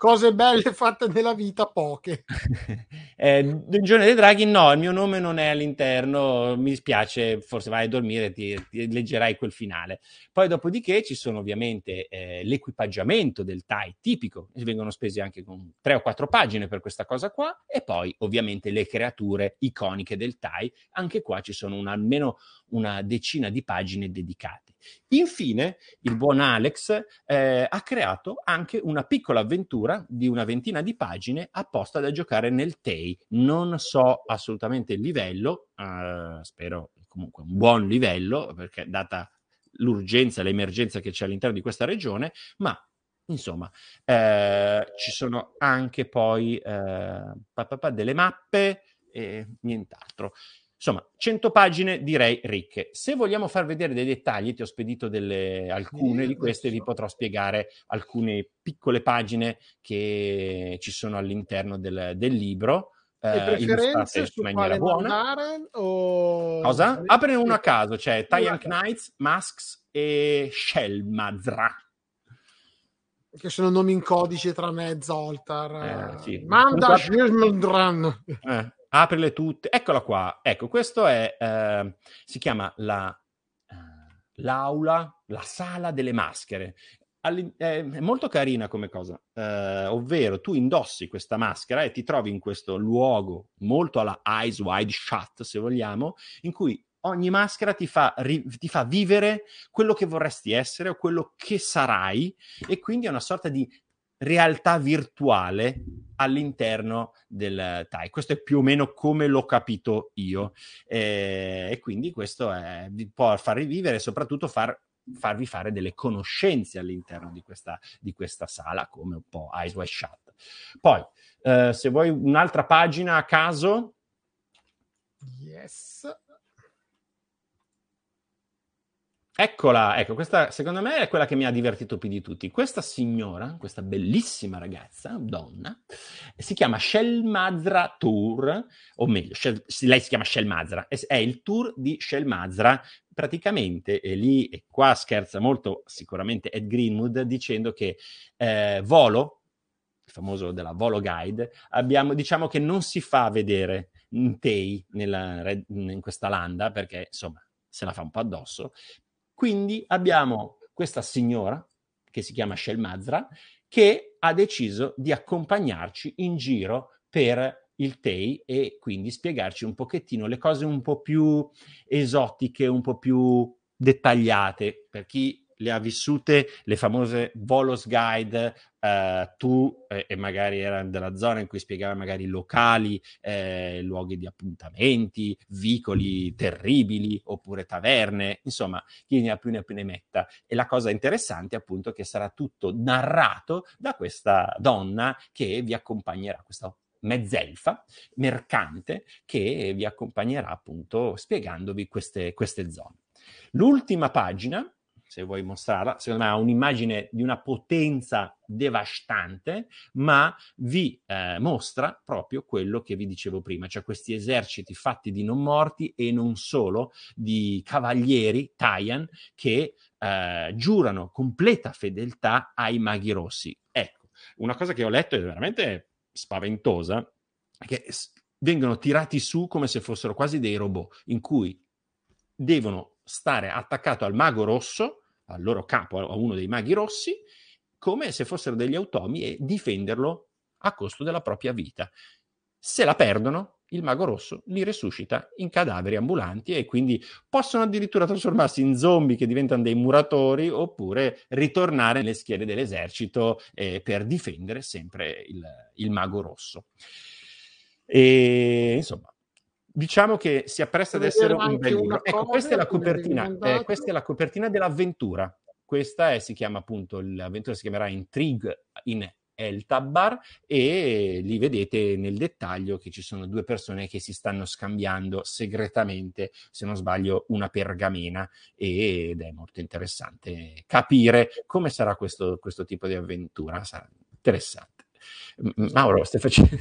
cose belle fatte nella vita, poche. <laughs> eh, Dungeone dei Draghi, no, il mio nome non è all'interno, mi dispiace, forse vai a dormire e ti, ti, leggerai quel finale. Poi dopodiché ci sono ovviamente eh, l'equipaggiamento del TIE tipico, vengono spesi anche con tre o quattro pagine per questa cosa qua, e poi ovviamente le creature iconiche del TIE, anche qua ci sono un, almeno una decina di pagine dedicate. Infine, il buon Alex eh, ha creato anche una piccola avventura di una ventina di pagine apposta da giocare nel TEI. Non so assolutamente il livello, eh, spero comunque un buon livello, perché data l'urgenza, l'emergenza che c'è all'interno di questa regione, ma insomma eh, ci sono anche poi eh, delle mappe e nient'altro. Insomma, 100 pagine direi ricche. Se vogliamo far vedere dei dettagli, ti ho spedito delle, alcune di queste, vi potrò spiegare alcune piccole pagine che ci sono all'interno del, del libro. E eh, preferenze su quale andare o... Cosa? Apre uno a caso, c'è Tyan Knights, Masks e Shellmazra. Che sono nomi in codice tra me e Zoltar. Eh, sì. Manda Shellmazran. Eh, aprile tutte. Eccola qua. Ecco, questo è, eh, si chiama la, eh, l'aula, la sala delle maschere. All'in- è molto carina come cosa, eh, ovvero tu indossi questa maschera e ti trovi in questo luogo molto alla eyes wide shut, se vogliamo, in cui ogni maschera ti fa, ri- ti fa vivere quello che vorresti essere o quello che sarai e quindi è una sorta di realtà virtuale all'interno del TAI. Questo è più o meno come l'ho capito io eh, e quindi questo è, può far rivivere e soprattutto far, farvi fare delle conoscenze all'interno di questa, di questa sala come un po' Eyes Wide Shut. Poi, eh, se vuoi un'altra pagina a caso. Yes. Eccola, ecco, questa secondo me è quella che mi ha divertito più di tutti. Questa signora, questa bellissima ragazza, donna, si chiama Shelmazra Tour, o meglio, Shel, lei si chiama Shelmazra, è il tour di Shelmazra. Praticamente, e lì, e qua scherza molto sicuramente Ed Greenwood, dicendo che eh, Volo, il famoso della Volo Guide, abbiamo, diciamo che non si fa vedere Tei in questa landa, perché insomma se la fa un po' addosso, quindi abbiamo questa signora, che si chiama Shelmazra, che ha deciso di accompagnarci in giro per il TEI e quindi spiegarci un pochettino le cose un po' più esotiche, un po' più dettagliate. Per chi le ha vissute le famose Volos Guide, eh, tu eh, e magari era della zona in cui spiegava magari locali, eh, luoghi di appuntamenti, vicoli terribili oppure taverne, insomma, chi ne ha più ne ha più ne metta. E la cosa interessante appunto è che sarà tutto narrato da questa donna che vi accompagnerà, questa mezzelfa, mercante, che vi accompagnerà appunto spiegandovi queste, queste zone. L'ultima pagina se vuoi mostrarla, secondo me ha un'immagine di una potenza devastante, ma vi eh, mostra proprio quello che vi dicevo prima, cioè questi eserciti fatti di non morti e non solo, di cavalieri, Taian, che eh, giurano completa fedeltà ai maghi rossi. Ecco, una cosa che ho letto è veramente spaventosa, che vengono tirati su come se fossero quasi dei robot, in cui devono stare attaccato al mago rosso, al loro capo, a uno dei maghi rossi, come se fossero degli automi e difenderlo a costo della propria vita. Se la perdono, il mago rosso li resuscita in cadaveri ambulanti e quindi possono addirittura trasformarsi in zombie che diventano dei muratori oppure ritornare nelle schiere dell'esercito eh, per difendere sempre il, il mago rosso. E insomma, diciamo che si appresta ad essere un bel libro. Ecco, questa è la copertina, eh, questa è la copertina dell'avventura. Questa è, si chiama appunto, l'avventura si chiamerà Intrigue in Eltabar e lì vedete nel dettaglio che ci sono due persone che si stanno scambiando segretamente, se non sbaglio, una pergamena ed è molto interessante capire come sarà questo, questo tipo di avventura. Sarà interessante. Mauro, stai facendo...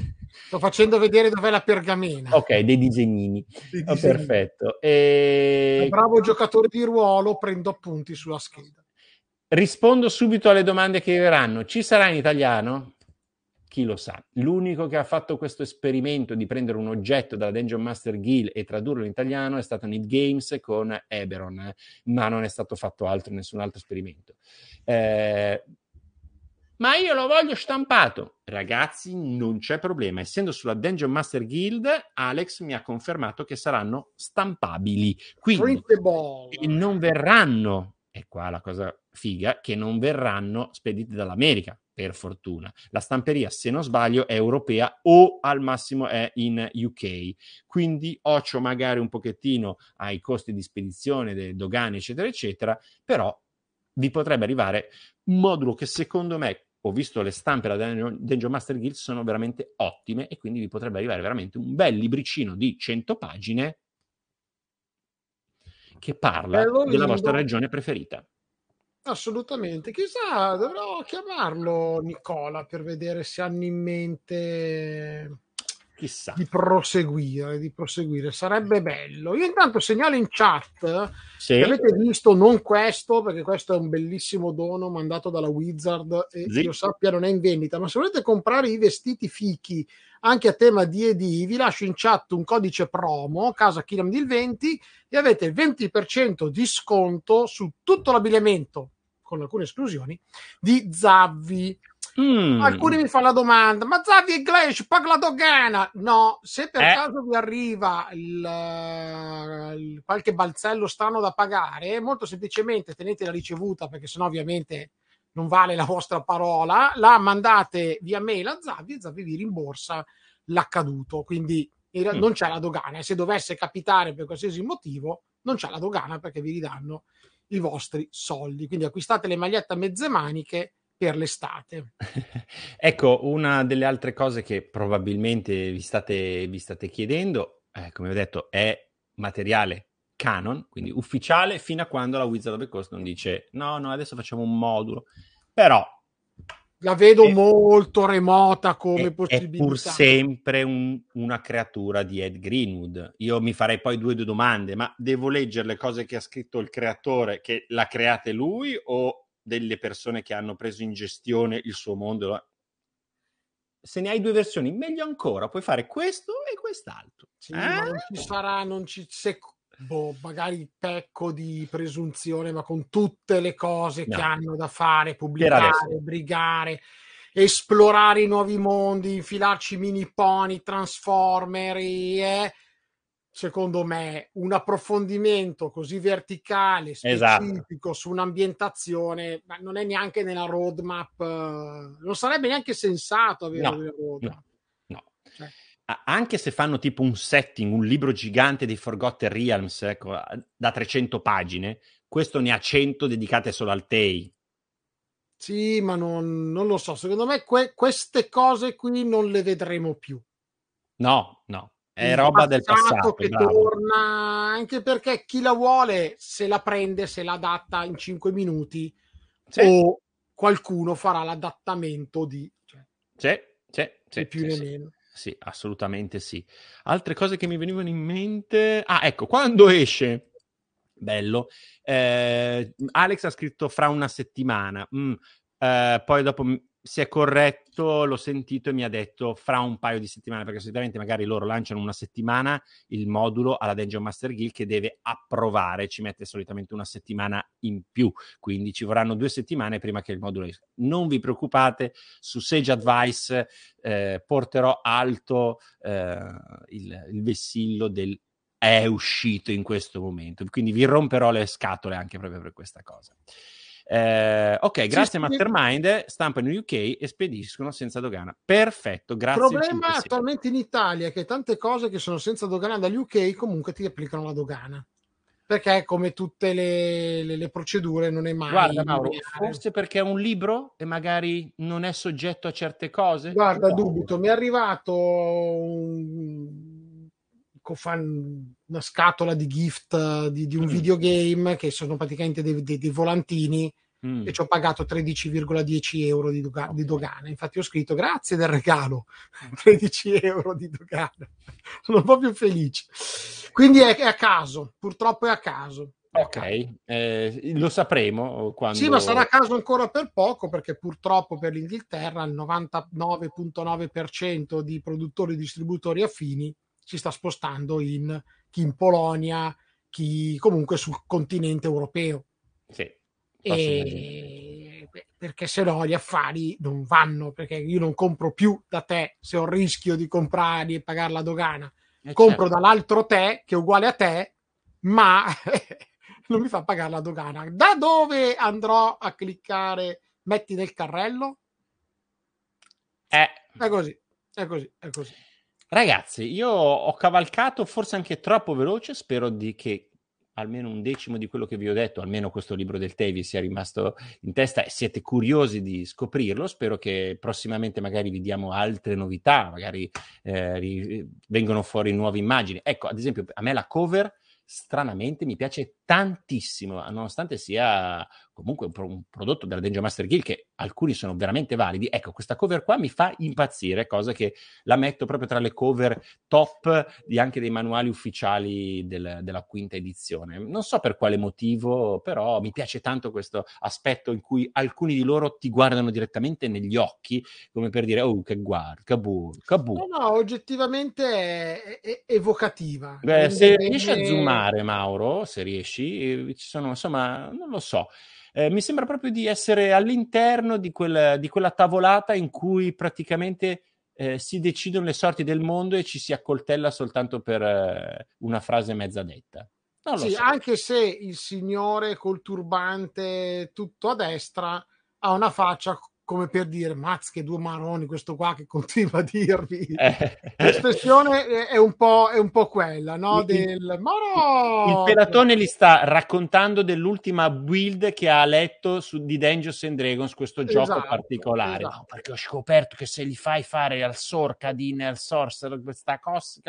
Sto facendo vedere dov'è la pergamena. Ok, dei disegnini. Dei oh, perfetto. E... bravo giocatore di ruolo, prendo appunti sulla scheda. Rispondo subito alle domande che verranno. Ci sarà in italiano? Chi lo sa? L'unico che ha fatto questo esperimento di prendere un oggetto dalla Dungeon Master Guild e tradurlo in italiano è stato Need Games con Eberon, ma non è stato fatto altro, nessun altro esperimento. Eh, ma io lo voglio stampato. Ragazzi, non c'è problema. Essendo sulla Dungeon Master Guild, Alex mi ha confermato che saranno stampabili. Quindi non verranno, e qua la cosa figa, che non verranno spediti dall'America, per fortuna. La stamperia, se non sbaglio, è europea o al massimo è in UK. Quindi occhio magari un pochettino ai costi di spedizione, delle dogane, eccetera, eccetera, però vi potrebbe arrivare un modulo che secondo me ho visto le stampe della Dungeon Master Guild sono veramente ottime e quindi vi potrebbe arrivare veramente un bel libricino di 100 pagine che parla della vostra regione preferita. Assolutamente, chissà, dovrò chiamarlo Nicola per vedere se hanno in mente chissà di proseguire, di proseguire. Sarebbe bello. Io intanto segnalo in chat sì. avete visto non questo, perché questo è un bellissimo dono mandato dalla Wizard e sì. io sappia non è in vendita, ma se volete comprare i vestiti fichi anche a tema D&D, vi lascio in chat un codice promo, casa Kilam il 20 e avete il 20% di sconto su tutto l'abbigliamento con alcune esclusioni di Zavvi Mm. Alcuni mi fanno la domanda: ma Zavi e Glash paga la dogana? No, se per eh. caso vi arriva il, il, qualche balzello strano da pagare, molto semplicemente tenete la ricevuta perché sennò ovviamente non vale la vostra parola, la mandate via mail a Zavi e Zavi vi rimborsa l'accaduto. Quindi mm. non c'è la dogana e se dovesse capitare per qualsiasi motivo, non c'è la dogana perché vi ridanno i vostri soldi. Quindi acquistate le magliette a mezze maniche per l'estate. <laughs> ecco, una delle altre cose che probabilmente vi state, vi state chiedendo, eh, come ho detto, è materiale canon, quindi ufficiale, fino a quando la Wizard of the Coast non dice no, no, adesso facciamo un modulo. Però la vedo è, molto remota come è, possibilità. È pur sempre un, una creatura di Ed Greenwood. Io mi farei poi due, due domande, ma devo leggere le cose che ha scritto il creatore, che l'ha create lui o delle persone che hanno preso in gestione il suo mondo. Se ne hai due versioni, meglio ancora, puoi fare questo e quest'altro. Sì, eh? ma non ci sarà, non ci, se, boh, magari pecco di presunzione, ma con tutte le cose no. che hanno da fare, pubblicare, brigare, esplorare i nuovi mondi, infilarci mini pony, transformer, eh, secondo me, un approfondimento così verticale, esatto. specifico esatto. su un'ambientazione, non è neanche nella roadmap, non sarebbe neanche sensato avere no, una roadmap. No, no. Cioè. Anche se fanno tipo un setting, un libro gigante di Forgotten Realms ecco, da 300 pagine, questo ne ha 100 dedicate solo al TEI. Sì, ma non, non lo so. Secondo me que- queste cose qui non le vedremo più. No, no, È roba del passato, che bravo. torna, anche perché chi la vuole se la prende, se la adatta in 5 minuti Sì. o qualcuno farà l'adattamento di cioè, c'è, c'è, né più né sì. meno. Sì, assolutamente sì. Altre cose che mi venivano in mente. Ah, ecco, quando esce, bello. eh, Alex ha scritto fra una settimana. Mm, eh, poi dopo si è corretto, l'ho sentito e mi ha detto fra un paio di settimane, perché solitamente magari loro lanciano una settimana il modulo alla Dungeon Master Guild che deve approvare, ci mette solitamente una settimana in più, quindi ci vorranno due settimane prima che il modulo esca. Non vi preoccupate, su Sage Advice eh, porterò alto eh, il, il vessillo del è uscito in questo momento, quindi vi romperò le scatole anche proprio per questa cosa. Eh, ok, grazie sì. Mastermind, stampano in UK e spediscono senza dogana. Perfetto, Il grazie. problema Cinque Stelle. attualmente in Italia è che tante cose che sono senza dogana dagli UK comunque ti applicano la dogana. Perché come tutte le, le- le procedure non è mai Guarda Mauro, forse perché è un libro e magari non è soggetto a certe cose? Guarda, No. dubito, mi è arrivato un- cofan- una scatola di gift eh, di, di un Mm. videogame che sono praticamente dei, dei- dei volantini Mm. e ci ho pagato 13,10 euro di, doga- di dogana. Infatti ho scritto grazie del regalo, <laughs> 13 euro di dogana. Sono proprio felice. Quindi è, è a caso, purtroppo è a caso. Ok, eh, lo sapremo quando... Sì, ma sarà a caso ancora per poco perché purtroppo per l'Inghilterra il 99,9% di produttori e distributori affini si sta spostando in chi in Polonia, chi comunque sul continente europeo. Sì. E... Perché se no gli affari non vanno, perché io non compro più da te se ho il rischio di comprare e pagare la dogana. Eh, compro certo. dall'altro te che è uguale a te, ma <laughs> non mi fa pagare la dogana. Da dove andrò a cliccare metti nel carrello? Eh, È così, è così, è così. Ragazzi, io ho cavalcato forse anche troppo veloce, spero di che almeno un decimo di quello che vi ho detto, almeno questo libro del Tè vi sia rimasto in testa e siete curiosi di scoprirlo. Spero che prossimamente magari vi diamo altre novità, magari eh, ri- vengono fuori nuove immagini. Ecco, ad esempio, a me la cover stranamente mi piace tantissimo, nonostante sia comunque un, pro- un prodotto della Danger Master Guild che alcuni sono veramente validi. Ecco, questa cover qua mi fa impazzire, cosa che la metto proprio tra le cover top di anche dei manuali ufficiali del- della quinta edizione. Non so per quale motivo, però mi piace tanto questo aspetto in cui alcuni di loro ti guardano direttamente negli occhi, come per dire, oh, che guarda, Kabul, Kabul. No, no, oggettivamente è, è- evocativa. Beh, se riesci a zoomare, Mauro, se riesci, eh, ci sono, insomma, non lo so. Eh, mi sembra proprio di essere all'interno di, quel- di quella tavolata in cui praticamente eh, si decidono le sorti del mondo e ci si accoltella soltanto per eh, una frase mezza detta. Sì, so. anche se il signore col turbante tutto a destra ha una faccia come per dire mazz che due maroni questo qua che <laughs> continua a dirvi Eh. l'espressione è- un po', è un po' quella no? Il- il- del ma no Il pelatone gli sta raccontando dell'ultima build che ha letto su, di Dungeons and Dragons, questo gioco Esatto, particolare. esatto. No, perché ho scoperto che se gli fai fare al Sorcadin al Sorcerer questa cosa,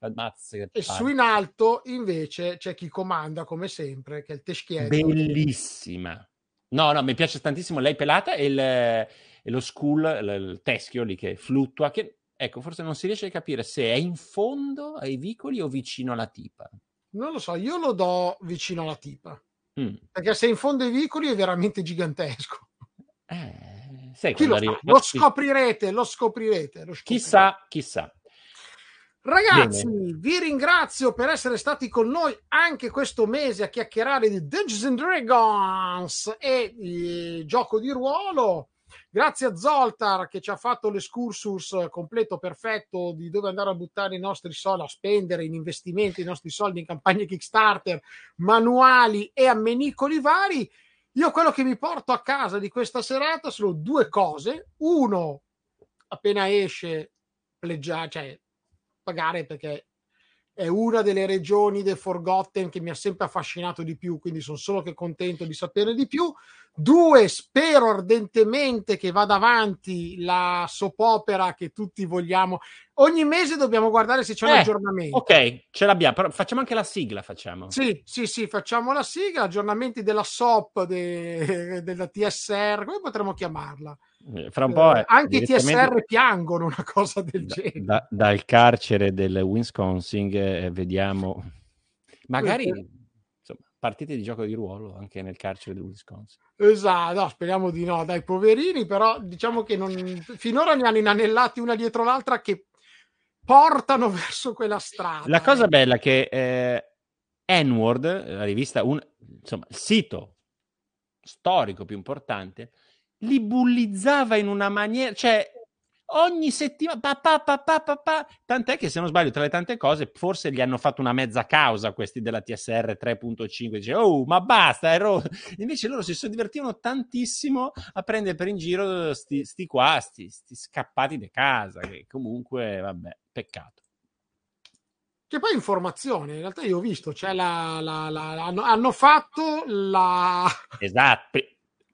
ammazza e su in alto invece c'è chi comanda come sempre che è il teschiedo Bellissima. No, no, mi piace tantissimo lei pelata e, il- e lo school, il, il teschio lì che fluttua, che ecco, forse non si riesce a capire se è in fondo ai vicoli o vicino alla tipa. non lo so io lo do vicino alla tipa Mm. perché se è in fondo ai vicoli è veramente gigantesco Sai chi quando lo, arriva- lo scoprirete lo scoprirete lo scoprirete. Chissà, chissà. Ragazzi, vi ringrazio per essere stati con noi anche questo mese a chiacchierare di Dungeons and Dragons e il gioco di ruolo. Grazie a Zoltar che ci ha fatto l'escursus completo, perfetto di dove andare a buttare i nostri soldi, a spendere in investimenti i nostri soldi in campagne Kickstarter, manuali e ammenicoli vari. Io quello che mi porto a casa di questa serata sono due cose. Uno, appena esce, pleggiare, cioè pagare perché è una delle regioni del Forgotten che mi ha sempre affascinato di più, quindi sono solo che contento di sapere di più. Due, spero ardentemente che vada avanti la soap opera che tutti vogliamo. Ogni mese dobbiamo guardare se c'è un Eh, aggiornamento. Ok, ce l'abbiamo, però facciamo anche la sigla, facciamo. Sì, sì, sì, facciamo la sigla, aggiornamenti della SOP, de- <laughs> della TSR, come potremmo chiamarla? Eh, Fra un po' Eh, anche direttamente TSR piangono una cosa del genere. da- dal carcere del Wisconsin eh, vediamo magari partite di gioco di ruolo anche nel carcere del Wisconsin. Esatto, no, speriamo di no, dai poverini, però diciamo che non, finora ne hanno inanellati una dietro l'altra che portano <laughs> verso quella strada. La cosa bella è che eh, N-Word, la rivista, un, insomma, il sito storico più importante, li bullizzava in una maniera, cioè ogni settimana, pa, pa, pa, tant'è che se non sbaglio tra le tante cose forse gli hanno fatto una mezza causa questi della TSR 3.5, dice oh ma basta, ero... <laughs> invece loro si sono divertivano tantissimo a prendere per in giro sti, sti qua, sti, sti scappati di casa, che comunque vabbè, peccato. Che poi informazione, in realtà io ho visto, c'è la, la- la- hanno, hanno fatto la... <laughs> Esatto,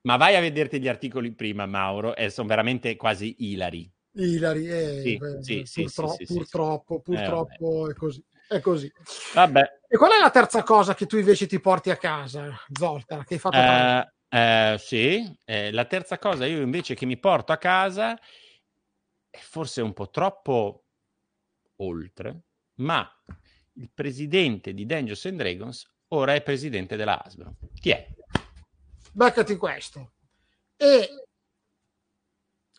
ma vai a vederti gli articoli prima, Mauro, e sono veramente quasi ilari. Ilari, eh, Sì, sì, purtro- sì, purtroppo, purtroppo è così. È così. Vabbè, E qual è la terza cosa che tu invece ti porti a casa, Zolta, che hai fatto Eh, eh, sì, eh, la terza cosa io invece che mi porto a casa è forse un po' troppo oltre, ma il presidente di Dungeons and Dragons ora è presidente della Hasbro. Chi è? Beccati questo. E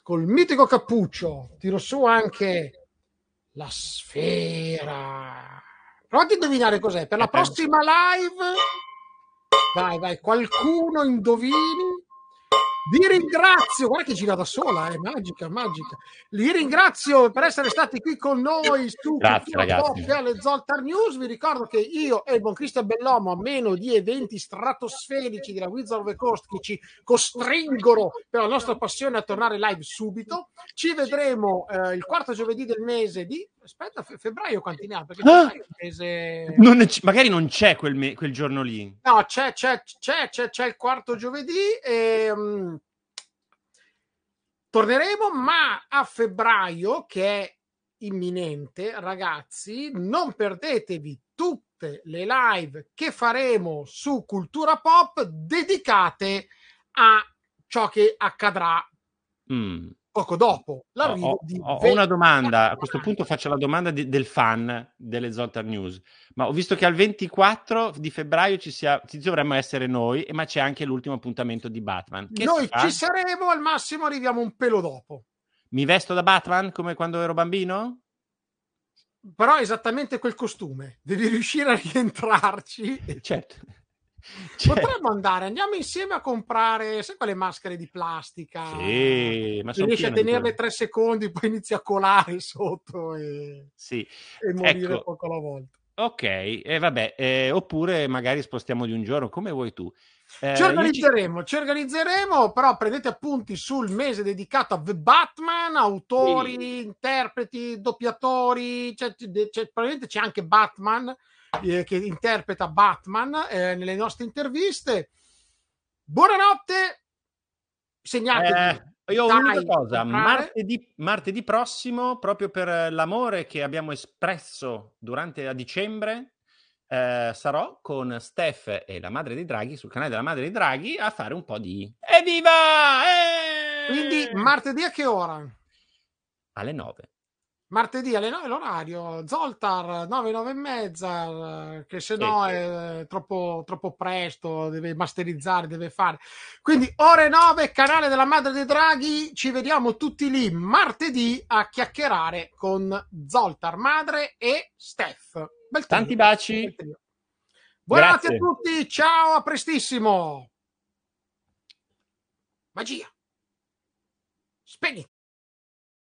col mitico cappuccio tiro su anche la sfera. Provate a indovinare cos'è. Per la prossima live, vai, vai, qualcuno indovini. Vi ringrazio, guarda che gira da sola, è magica, magica. Vi ringrazio per essere stati qui con noi su Grazie, ragazzi. Alle Zoltar News. Vi ricordo che io e il buon Cristian Bellomo, a meno di eventi stratosferici della Wizard of the Coast che ci costringono per la nostra passione a tornare live subito, ci vedremo eh, il quarto giovedì del mese di aspetta, fe- febbraio quanti ne ha? Perché Ah! mese Non c- magari non c'è quel, me- quel giorno lì. No, c'è, c'è, c'è, c'è, c'è il quarto giovedì. E, mm, torneremo, ma a febbraio, che è imminente, ragazzi, non perdetevi tutte le live che faremo su Cultura Pop dedicate a ciò che accadrà Mm. Poco dopo l'arrivo Ho, di ho- ho una domanda, a questo punto faccio la domanda di- del fan delle Zoltar News, ma ho visto che al 24 di febbraio ci, sia, ci dovremmo essere noi, ma c'è anche l'ultimo appuntamento di Batman. Che Noi ci saremo, al massimo arriviamo un pelo dopo. Mi vesto da Batman come quando ero bambino? Però è esattamente quel costume, devi riuscire a rientrarci. Certo. <laughs> Potremmo andare, andiamo insieme a comprare, sai quelle maschere di plastica? Sì, ma sono riesci a tenerle tre secondi, poi inizi a colare sotto e, Sì. e morire Ecco. poco alla volta. Ok, e vabbè, eh, oppure magari spostiamo di un giorno, come vuoi tu. Eh, Ci organizzeremo, ci organizzeremo, però prendete appunti sul mese dedicato a The Batman, autori, interpreti, doppiatori, c'è, c'è- probabilmente c'è anche Batman eh, che interpreta Batman eh, nelle nostre interviste. Buonanotte, segnatevi. Eh, io ho Dai, un'unica cosa, martedì, martedì prossimo, proprio per l'amore che abbiamo espresso durante a dicembre, eh, sarò con Steph e la madre dei draghi sul canale della madre dei draghi a fare un po' di Evviva! Eh! Quindi martedì a che ora? alle 9. Martedì alle 9 l'orario, Zoltar 9, 9 e mezza, eh, che se no è troppo, troppo presto, deve masterizzare, deve fare. Quindi ore 9, canale della Madre dei Draghi, ci vediamo tutti lì martedì a chiacchierare con Zoltar, madre e Steph. Bel trio, Tanti baci. Buonanotte a tutti, ciao, a prestissimo. Magia. Spegni.